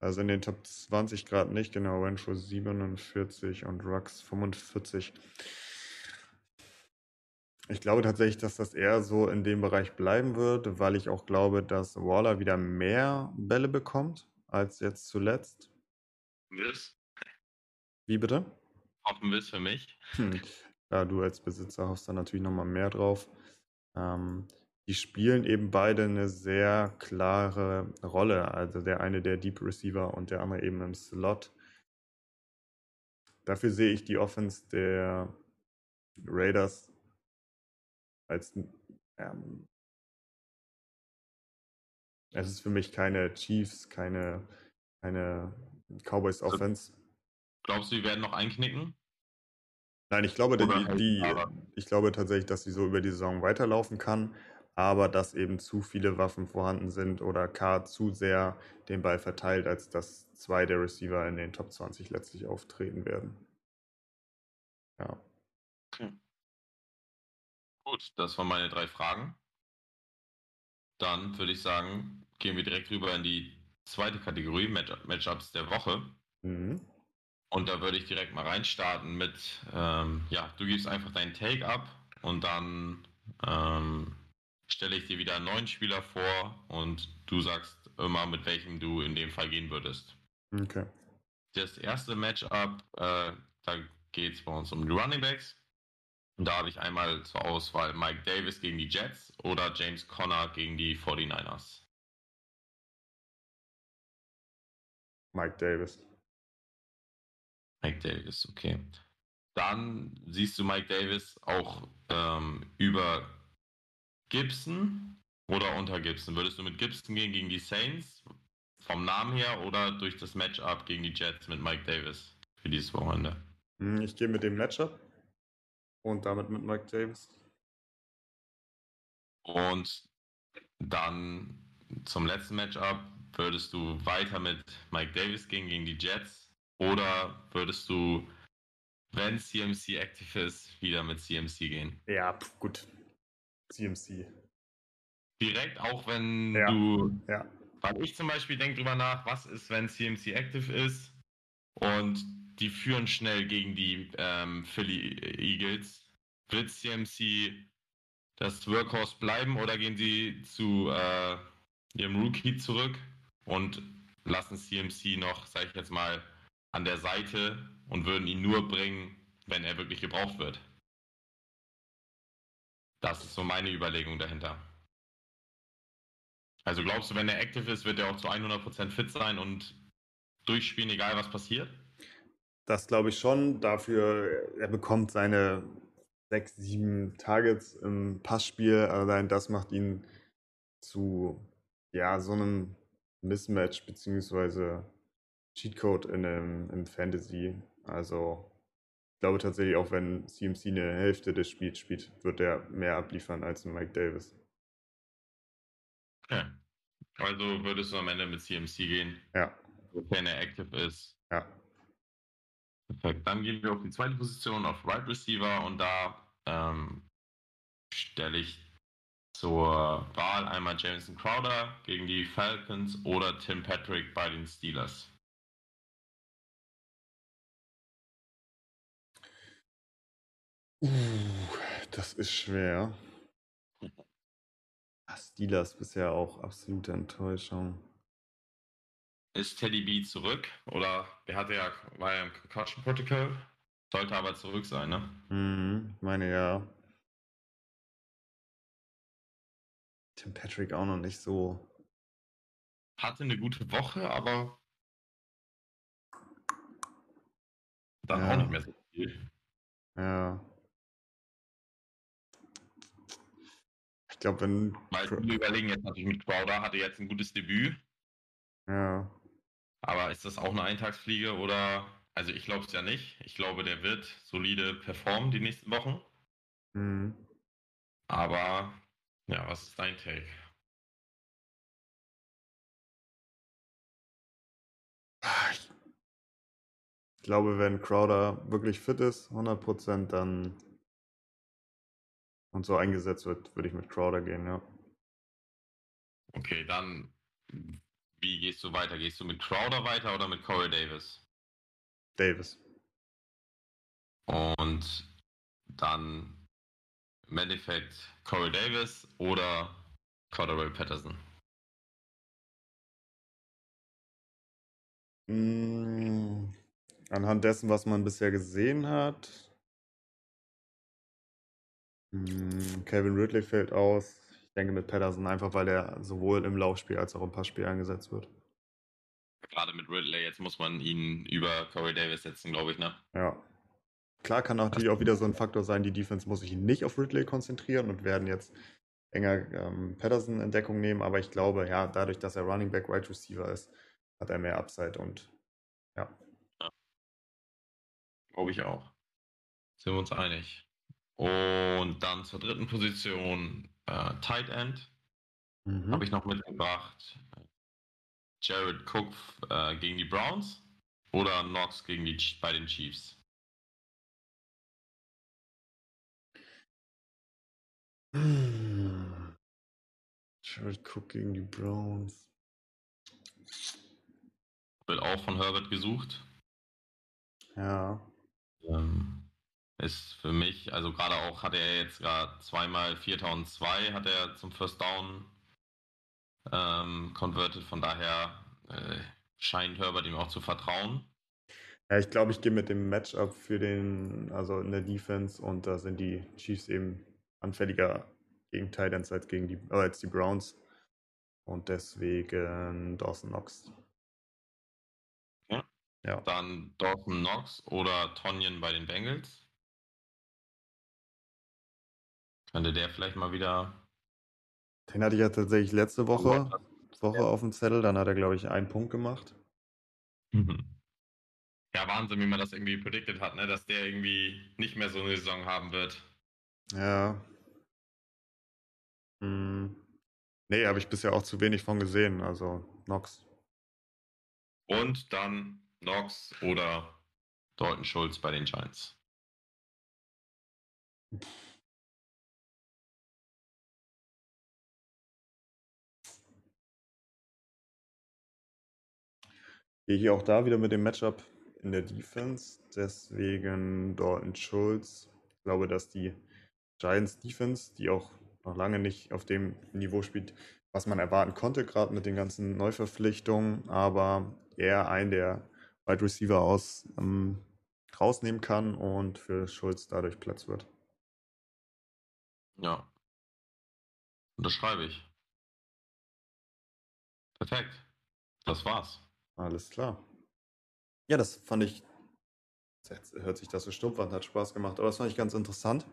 Also in den Top 20 Grad nicht, genau. Renfro 47 und Rux 45. Ich glaube tatsächlich, dass das eher so in dem Bereich bleiben wird, weil ich auch glaube, dass Waller wieder mehr Bälle bekommt als jetzt zuletzt.
Wiss,
Wie bitte?
hoffen Wiss für mich.
Hm. Ja, du als Besitzer hoffst da natürlich nochmal mehr drauf. Ähm, die spielen eben beide eine sehr klare Rolle. Also der eine der Deep Receiver und der andere eben im Slot. Dafür sehe ich die Offense der Raiders als ähm, es ist für mich keine Chiefs, keine, keine Cowboys Offense.
Glaubst du, die werden noch einknicken?
Nein, ich glaube, die,
halt
die, ich glaube tatsächlich, dass sie so über die Saison weiterlaufen kann, aber dass eben zu viele Waffen vorhanden sind oder K zu sehr den Ball verteilt, als dass zwei der Receiver in den Top 20 letztlich auftreten werden. Ja.
Gut, das waren meine drei Fragen. Dann würde ich sagen, gehen wir direkt rüber in die zweite Kategorie, Match Matchups der Woche.
Mhm.
Und da würde ich direkt mal reinstarten mit, ähm, ja, du gibst einfach deinen Take ab und dann ähm, stelle ich dir wieder einen neuen Spieler vor und du sagst immer, mit welchem du in dem Fall gehen würdest.
Okay.
Das erste Matchup, äh, da geht es bei uns um die Running Backs. Und da habe ich einmal zur Auswahl Mike Davis gegen die Jets oder James Conner gegen die 49ers.
Mike Davis.
Mike Davis, okay. Dann siehst du Mike Davis auch ähm, über Gibson oder unter Gibson. Würdest du mit Gibson gehen gegen die Saints vom Namen her oder durch das Matchup gegen die Jets mit Mike Davis für dieses Wochenende?
Hm, Ich gehe mit dem Matchup und damit mit Mike Davis.
Und dann zum letzten Matchup würdest du weiter mit Mike Davis gehen gegen die Jets oder würdest du, wenn CMC active ist, wieder mit CMC gehen?
Ja, pf, gut. CMC.
Direkt, auch wenn
Ja.
du,
Ja.
weil ich zum Beispiel denke drüber nach, was ist, wenn CMC active ist und die führen schnell gegen die ähm, Philly Eagles. Wird CMC das Workhorse bleiben oder gehen sie zu äh, ihrem Rookie zurück und lassen CMC noch, sag ich jetzt mal, an der Seite und würden ihn nur bringen, wenn er wirklich gebraucht wird? Das ist so meine Überlegung dahinter. Also glaubst du, wenn er active ist, wird er auch zu 100% fit sein und durchspielen, egal was passiert?
Das glaube ich schon. Dafür, er bekommt seine sechs, sieben Targets im Passspiel. Allein das macht ihn zu ja, so einem Mismatch beziehungsweise Cheatcode in einem, im Fantasy. Also glaube tatsächlich, auch wenn CMC eine Hälfte des Spiels spielt, wird er mehr abliefern als Mike Davis.
Okay. Also würdest du am Ende mit CMC gehen,
Ja,
wenn er active ist.
ja.
Perfekt. Dann gehen wir auf die zweite Position, auf Right Receiver und da ähm, stelle ich zur Wahl einmal Jameson Crowder gegen die Falcons oder Tim Patrick bei den Steelers.
Uh, das ist schwer. Steelers bisher auch absolute Enttäuschung.
ist Teddy B zurück oder der hatte ja, war ja im Concussion Protocol, sollte aber zurück sein, ne?
Mhm, meine ja. Tim Patrick auch noch nicht so.
Hatte eine gute Woche, aber dann ja. auch nicht mehr so viel.
Ja. Glaube, wenn.
Weil wir überlegen jetzt natürlich mit Crowder, hatte jetzt ein gutes Debüt.
Ja.
Aber ist das auch eine Eintagsfliege oder? Also ich glaube es ja nicht. Ich glaube, der wird solide performen die nächsten Wochen.
Mhm.
Aber ja, was ist dein Take?
Ich glaube, wenn Crowder wirklich fit ist, 100%, dann und so eingesetzt wird, würde ich mit Crowder gehen, ja.
Okay, dann wie gehst du weiter? Gehst du mit Crowder weiter oder mit Corey Davis?
Davis.
Und dann im Endeffekt Corey Davis oder Cordero Patterson?
Mm, anhand dessen, was man bisher gesehen hat. Mm, Kevin Ridley fällt aus. Ich denke mit Patterson einfach, weil er sowohl im Laufspiel als auch im Passspiel eingesetzt wird.
Gerade mit Ridley, jetzt muss man ihn über Corey Davis setzen, glaube ich, ne?
Ja. Klar kann natürlich auch wieder so ein Faktor sein, die Defense muss sich nicht auf Ridley konzentrieren und werden jetzt enger ähm, Patterson in Deckung nehmen, aber ich glaube, ja, dadurch, dass er Running Back Wide Receiver ist, hat er mehr Upside und ja. ja.
Glaube ich auch. Sind wir uns einig. Und dann zur dritten Position, äh, Tight End. Mhm. Habe ich noch mitgebracht. Jared Cook äh, gegen die Browns oder Knox gegen die, bei den Chiefs?
Hm. Jared Cook gegen die Browns.
Wird auch von Herbert gesucht.
Ja.
Ähm, ist für mich, also gerade auch hatte er jetzt gerade zweimal 4002 hat er zum First Down ähm, converted, von daher äh, scheint Herbert ihm auch zu vertrauen.
Ja, ich glaube, ich gehe mit dem Matchup für den, also in der Defense und da sind die Chiefs eben anfälliger gegen Titans als gegen die, äh, als die Browns. Und deswegen Dawson Knox.
Ja. ja. Dann Dawson Knox oder Tonyan bei den Bengals. Könnte der vielleicht mal wieder.
Den hatte ich ja tatsächlich letzte Woche, Woche auf dem Zettel. Dann hat er, glaube ich, einen Punkt gemacht.
Mhm. Ja, Wahnsinn, wie man das irgendwie predicted hat, ne? dass der irgendwie nicht mehr so eine Saison haben wird.
Ja. Hm. Nee, habe ich bisher auch zu wenig von gesehen, also Nox.
Und dann Nox oder Dalton Schulz bei den Giants.
Gehe hier auch da wieder mit dem Matchup in der Defense. Deswegen Dalton Schulz. Ich glaube, dass die Giants Defense, die auch noch lange nicht auf dem Niveau spielt, was man erwarten konnte, gerade mit den ganzen Neuverpflichtungen, aber er einen der Wide Receiver aus ähm, rausnehmen kann und für Schulz dadurch Platz wird.
Ja. Unterschreibe ich. Perfekt. Das war's.
Alles klar. Ja, das fand ich. Jetzt hört sich das so stumpf an, hat Spaß gemacht, aber das fand ich ganz interessant.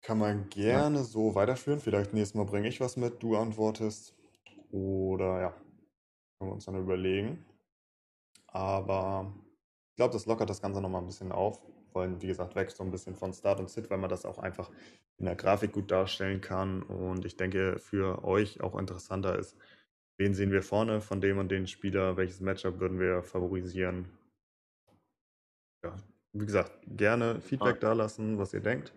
Kann man gerne ja. so weiterführen. Vielleicht nächstes Mal bringe ich was mit, du antwortest. Oder ja, können wir uns dann überlegen. Aber ich glaube, das lockert das Ganze nochmal ein bisschen auf. Wollen, wie gesagt, weg so ein bisschen von Start und Sit, weil man das auch einfach in der Grafik gut darstellen kann. Und ich denke, für euch auch interessanter ist, wen sehen wir vorne von dem und den Spieler, welches Matchup würden wir favorisieren. Ja, wie gesagt, gerne Feedback ja. da lassen, was ihr denkt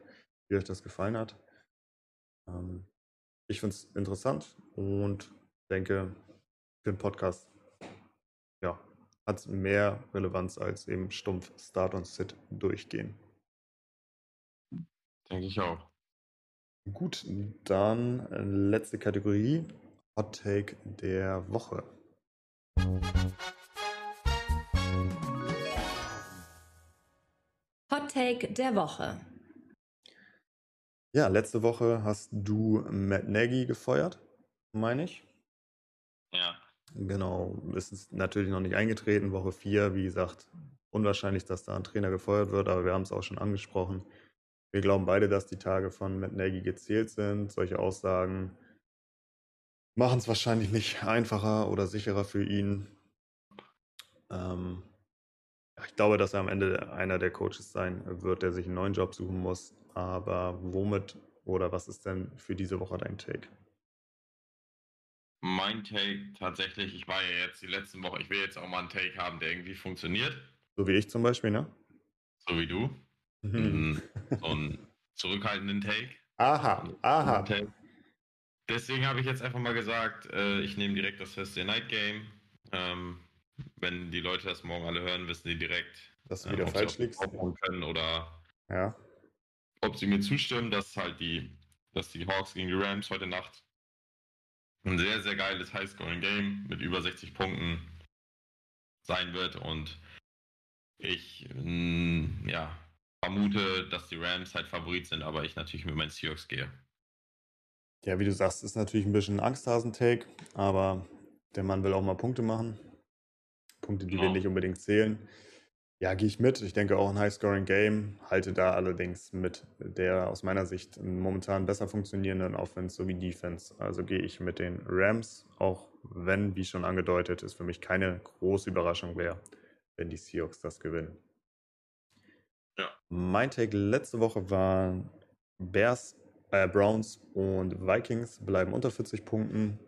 wie euch das gefallen hat. Ähm, ich finde es interessant und denke, für den Podcast ja, hat es mehr Relevanz als eben stumpf Start und Sit durchgehen.
Denke ich auch.
Gut, dann letzte Kategorie, Hot Take der Woche.
Hot Take der Woche.
Ja, letzte Woche hast du Matt Nagy gefeuert, meine ich.
Ja.
Genau, es ist natürlich noch nicht eingetreten, Woche 4, wie gesagt, unwahrscheinlich, dass da ein Trainer gefeuert wird, aber wir haben es auch schon angesprochen. Wir glauben beide, dass die Tage von Matt Nagy gezählt sind. Solche Aussagen machen es wahrscheinlich nicht einfacher oder sicherer für ihn. Ähm, ich glaube, dass er am Ende einer der Coaches sein wird, der sich einen neuen Job suchen muss. Aber womit oder was ist denn für diese Woche dein Take?
Mein Take tatsächlich, ich war ja jetzt die letzten Woche, ich will jetzt auch mal einen Take haben, der irgendwie funktioniert.
So wie ich zum Beispiel, ne?
So wie du. Mhm. So einen zurückhaltenden Take.
Aha, aha.
Take. Deswegen habe ich jetzt einfach mal gesagt, äh, ich nehme direkt das Thursday Night Game. Ähm, wenn die Leute das morgen alle hören, wissen die direkt,
dass du wieder äh, falsch liegst.
können oder
ja.
ob sie mir zustimmen, dass halt die, dass die Hawks gegen die Rams heute Nacht ein sehr, sehr geiles Highscoring-Game mit über 60 Punkten sein wird und ich mh, mm, ja, vermute, dass die Rams halt Favorit sind, aber ich natürlich mit meinen Seahawks gehe.
Ja, wie du sagst, ist natürlich ein bisschen ein Angsthasen-Take, aber der Mann will auch mal Punkte machen. Punkte, die ja. wir nicht unbedingt zählen. Ja, gehe ich mit. Ich denke auch ein High-Scoring-Game. Halte da allerdings mit der aus meiner Sicht momentan besser funktionierenden Offense sowie Defense. Also gehe ich mit den Rams, auch wenn, wie schon angedeutet, es für mich keine große Überraschung wäre, wenn die Seahawks das gewinnen.
Ja.
Mein Take letzte Woche war Bears, äh, Browns und Vikings bleiben unter 40 Punkten.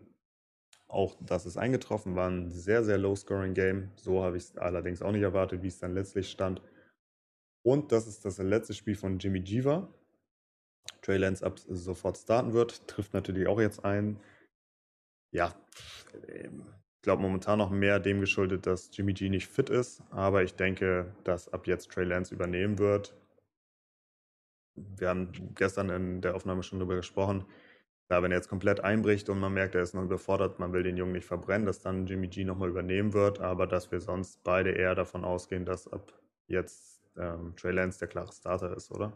Auch das ist eingetroffen, war ein sehr, sehr low-scoring-Game. So habe ich es allerdings auch nicht erwartet, wie es dann letztlich stand. Und das ist das letzte Spiel von Jimmy G war. Trey Lance ab sofort starten wird, trifft natürlich auch jetzt ein. Ja, ich glaube momentan noch mehr dem geschuldet, dass Jimmy G nicht fit ist, aber ich denke, dass ab jetzt Trey Lance übernehmen wird. Wir haben gestern in der Aufnahme schon darüber gesprochen. Klar, wenn er jetzt komplett einbricht und man merkt, er ist noch überfordert, man will den Jungen nicht verbrennen, dass dann Jimmy G nochmal übernehmen wird, aber dass wir sonst beide eher davon ausgehen, dass ab jetzt ähm, Trey Lance der klare Starter ist, oder?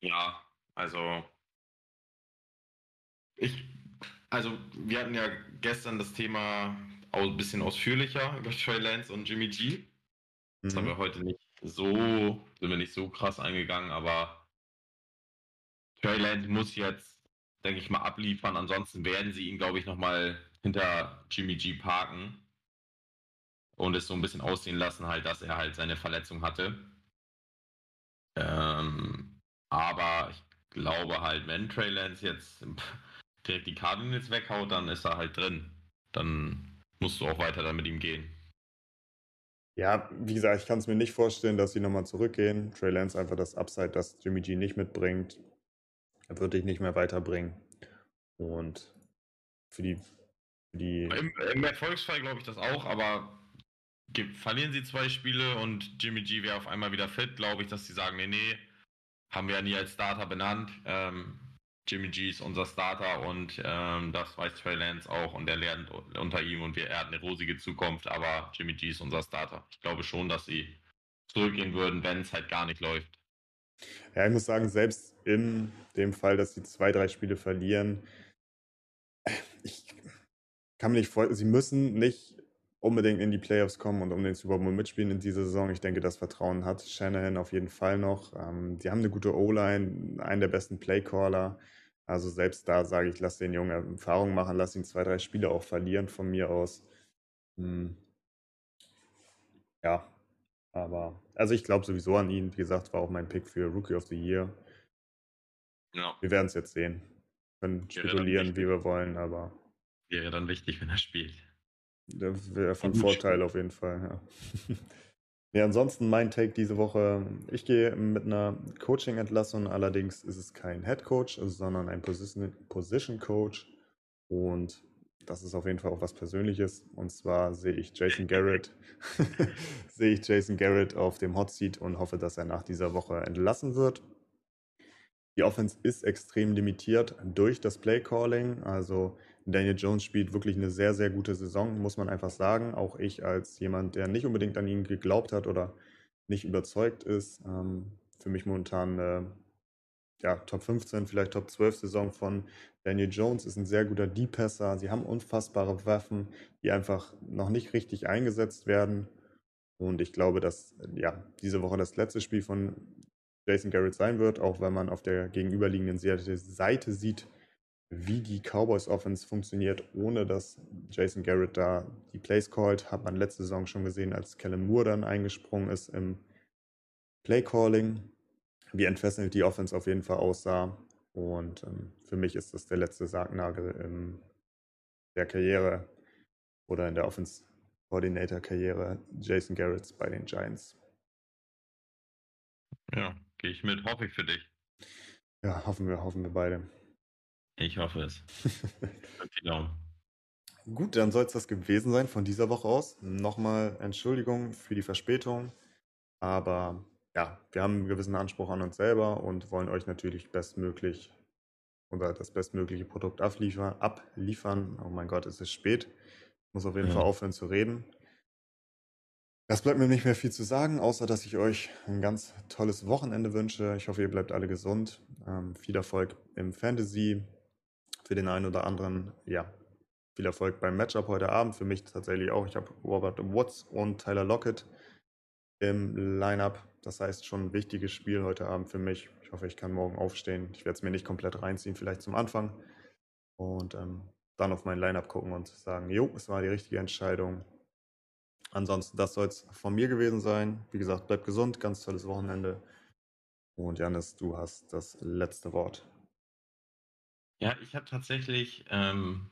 Ja, also ich, also wir hatten ja gestern das Thema ein bisschen ausführlicher über Trey Lance und Jimmy G. Das mhm. haben wir heute nicht so, sind wir nicht so krass eingegangen, aber Trey Lance muss jetzt, denke ich mal, abliefern. Ansonsten werden sie ihn, glaube ich, nochmal hinter Jimmy G parken und es so ein bisschen aussehen lassen, halt, dass er halt seine Verletzung hatte. Ähm, aber ich glaube halt, wenn Trey jetzt direkt die Cardinals weghaut, dann ist er halt drin. Dann musst du auch weiter dann mit ihm gehen.
Ja, wie gesagt, ich kann es mir nicht vorstellen, dass sie nochmal zurückgehen. Trey Lance einfach das Upside, das Jimmy G nicht mitbringt, wird dich nicht mehr weiterbringen. Und für die. Für die
Im, Im, Erfolgsfall glaube ich das auch, aber verlieren sie zwei Spiele und Jimmy G wäre auf einmal wieder fit, glaube ich, dass sie sagen: Nee, nee, haben wir ja nie als Starter benannt. Ähm, Jimmy G ist unser Starter und ähm, das weiß Trey Lance auch und er lernt unter ihm und wir, er hat eine rosige Zukunft, aber Jimmy G ist unser Starter. Ich glaube schon, dass sie zurückgehen würden, wenn es halt gar nicht läuft.
Ja, ich muss sagen, selbst in dem Fall, dass sie zwei, drei Spiele verlieren, ich kann mir nicht vorstellen, sie müssen nicht unbedingt in die Playoffs kommen und um den Super Bowl mitspielen in dieser Saison. Ich denke, das Vertrauen hat Shanahan auf jeden Fall noch. Ähm, die haben eine gute O-Line, einen der besten Playcaller. Also selbst da sage ich, lass den Jungen Erfahrung machen, lass ihn zwei, drei Spiele auch verlieren von mir aus. Hm. Ja, aber, also ich glaube sowieso an ihn. Wie gesagt, war auch mein Pick für Rookie of the Year.
Ja.
Wir werden es jetzt sehen. Wir können spekulieren, wie wir wollen, aber.
Wäre dann wichtig, wenn er spielt.
Das wäre von Vorteil auf jeden Fall, ja. ja, ansonsten mein Take diese Woche. Ich gehe mit einer Coaching-Entlassung, allerdings ist es kein Head Coach, sondern ein Position, Position Coach. Und das ist auf jeden Fall auch was Persönliches. Und zwar sehe ich Jason Garrett, sehe ich Jason Garrett auf dem Hot Seat und hoffe, dass er nach dieser Woche entlassen wird. Die Offense ist extrem limitiert durch das Play Calling. Also Daniel Jones spielt wirklich eine sehr, sehr gute Saison, muss man einfach sagen. Auch ich als jemand, der nicht unbedingt an ihn geglaubt hat oder nicht überzeugt ist, ähm, für mich momentan äh, ja, Top 15, vielleicht Top 12 Saison von Daniel Jones ist ein sehr guter Deep-Passer. Sie haben unfassbare Waffen, die einfach noch nicht richtig eingesetzt werden. Und ich glaube, dass ja, diese Woche das letzte Spiel von Jason Garrett sein wird, auch wenn man auf der gegenüberliegenden Seite sieht, wie die Cowboys Offense funktioniert, ohne dass Jason Garrett da die Plays called. Hat man letzte Saison schon gesehen, als Kellen Moore dann eingesprungen ist im Play Calling, wie entfesselt die Offense auf jeden Fall aussah. Und ähm, für mich ist das der letzte Sargnagel in der Karriere oder in der Offense Coordinator Karriere Jason Garretts bei den Giants.
Ja, gehe ich mit, hoffe ich für dich.
Ja, hoffen wir, hoffen wir beide.
Ich hoffe es.
Gut, dann soll es das gewesen sein von dieser Woche aus. Nochmal Entschuldigung für die Verspätung, aber ja, wir haben einen gewissen Anspruch an uns selber und wollen euch natürlich bestmöglich oder das bestmögliche Produkt abliefern. abliefern. Oh mein Gott, es ist spät. Ich muss auf jeden ja. Fall aufhören zu reden. Es bleibt mir nicht mehr viel zu sagen, außer dass ich euch ein ganz tolles Wochenende wünsche. Ich hoffe, ihr bleibt alle gesund. Ähm, viel Erfolg im Fantasy, für den einen oder anderen, ja, viel Erfolg beim Matchup heute Abend. Für mich tatsächlich auch. Ich habe Robert Woods und Tyler Lockett im Lineup. Das heißt, schon ein wichtiges Spiel heute Abend für mich. Ich hoffe, ich kann morgen aufstehen. Ich werde es mir nicht komplett reinziehen, vielleicht zum Anfang. Und ähm, dann auf mein Lineup gucken und sagen, jo, es war die richtige Entscheidung. Ansonsten, das soll es von mir gewesen sein. Wie gesagt, bleibt gesund, ganz tolles Wochenende. Und Janis, du hast das letzte Wort.
Ja, ich habe tatsächlich ähm,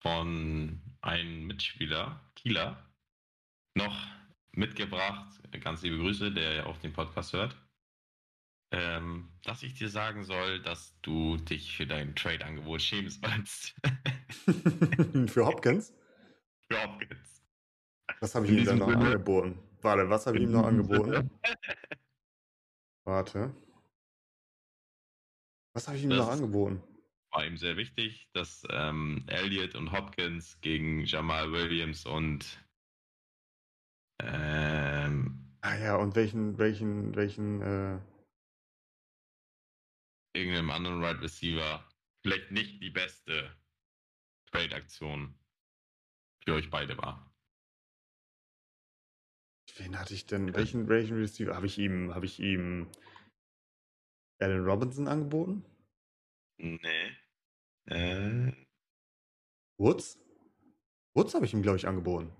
von einem Mitspieler, Kieler, noch mitgebracht, ganz liebe Grüße, der ja auch den Podcast hört, ähm, dass ich dir sagen soll, dass du dich für dein Trade-Angebot schämen sollst.
für Hopkins?
Für Hopkins.
Was habe ich ihm dann noch Sinne. angeboten? Warte, was habe ich ihm noch angeboten? Warte. Was habe ich ihm das, noch angeboten?
War ihm sehr wichtig, dass ähm, Elliott und Hopkins gegen Jamal Williams und ähm,
Ah ja, und welchen, welchen, welchen, äh...
irgendeinem anderen Right Receiver vielleicht nicht die beste Trade-Aktion für euch beide war.
Wen hatte ich denn? Welchen, welchen Receiver? Habe ich ihm, habe ich ihm Allen Robinson angeboten?
Nee. Äh.
Woods? Woods habe ich ihm, glaube ich, angeboten.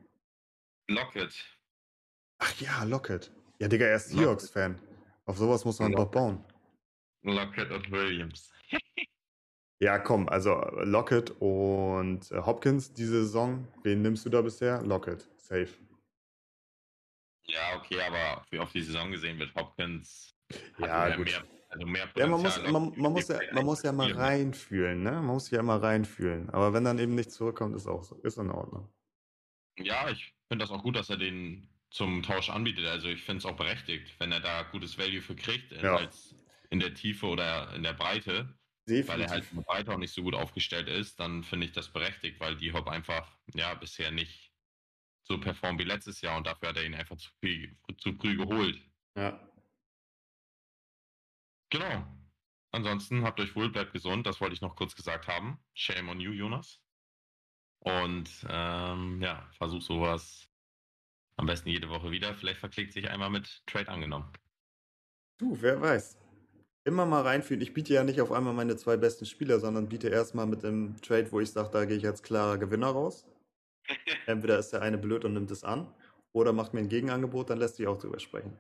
Lockett.
Ach ja, Lockett. Ja, Digga, er ist Seahawks-Fan. Auf sowas muss man doch bauen.
Lockett und Williams.
ja, komm, also Lockett und äh, Hopkins diese Saison. Wen nimmst du da bisher? Lockett, safe.
Ja, okay, aber auf die Saison gesehen wird Hopkins
ja, gut. mehr also mehr ja, man muss, man, man muss ja, man muss ja mal reinfühlen, ne? Man muss ja mal reinfühlen. Aber wenn dann eben nichts zurückkommt, ist auch so, ist in Ordnung.
Ja, ich finde das auch gut, dass er den zum Tausch anbietet. Also ich finde es auch berechtigt, wenn er da gutes Value für kriegt, ja. als in der Tiefe oder in der Breite. Definitiv. Weil er halt in der Breite auch nicht so gut aufgestellt ist, dann finde ich das berechtigt, weil die Hop einfach ja bisher nicht so performt wie letztes Jahr und dafür hat er ihn einfach zu früh, zu früh geholt.
Ja.
Genau. Ansonsten habt euch wohl, bleibt gesund. Das wollte ich noch kurz gesagt haben. Shame on you, Jonas. Und ähm, ja, versuch sowas am besten jede Woche wieder. Vielleicht verklickt sich einmal mit Trade angenommen.
Du, wer weiß. Immer mal reinfühlen. Ich biete ja nicht auf einmal meine zwei besten Spieler, sondern biete erstmal mit dem Trade, wo ich sage, da gehe ich als klarer Gewinner raus. Entweder ist der eine blöd und nimmt es an, oder macht mir ein Gegenangebot, dann lässt sich auch drüber sprechen.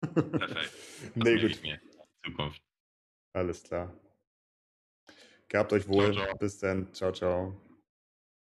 Perfekt.
nee, gut.
Zukunft.
Alles klar. Gehabt euch wohl. Ciao, ciao. Bis dann. Ciao, ciao.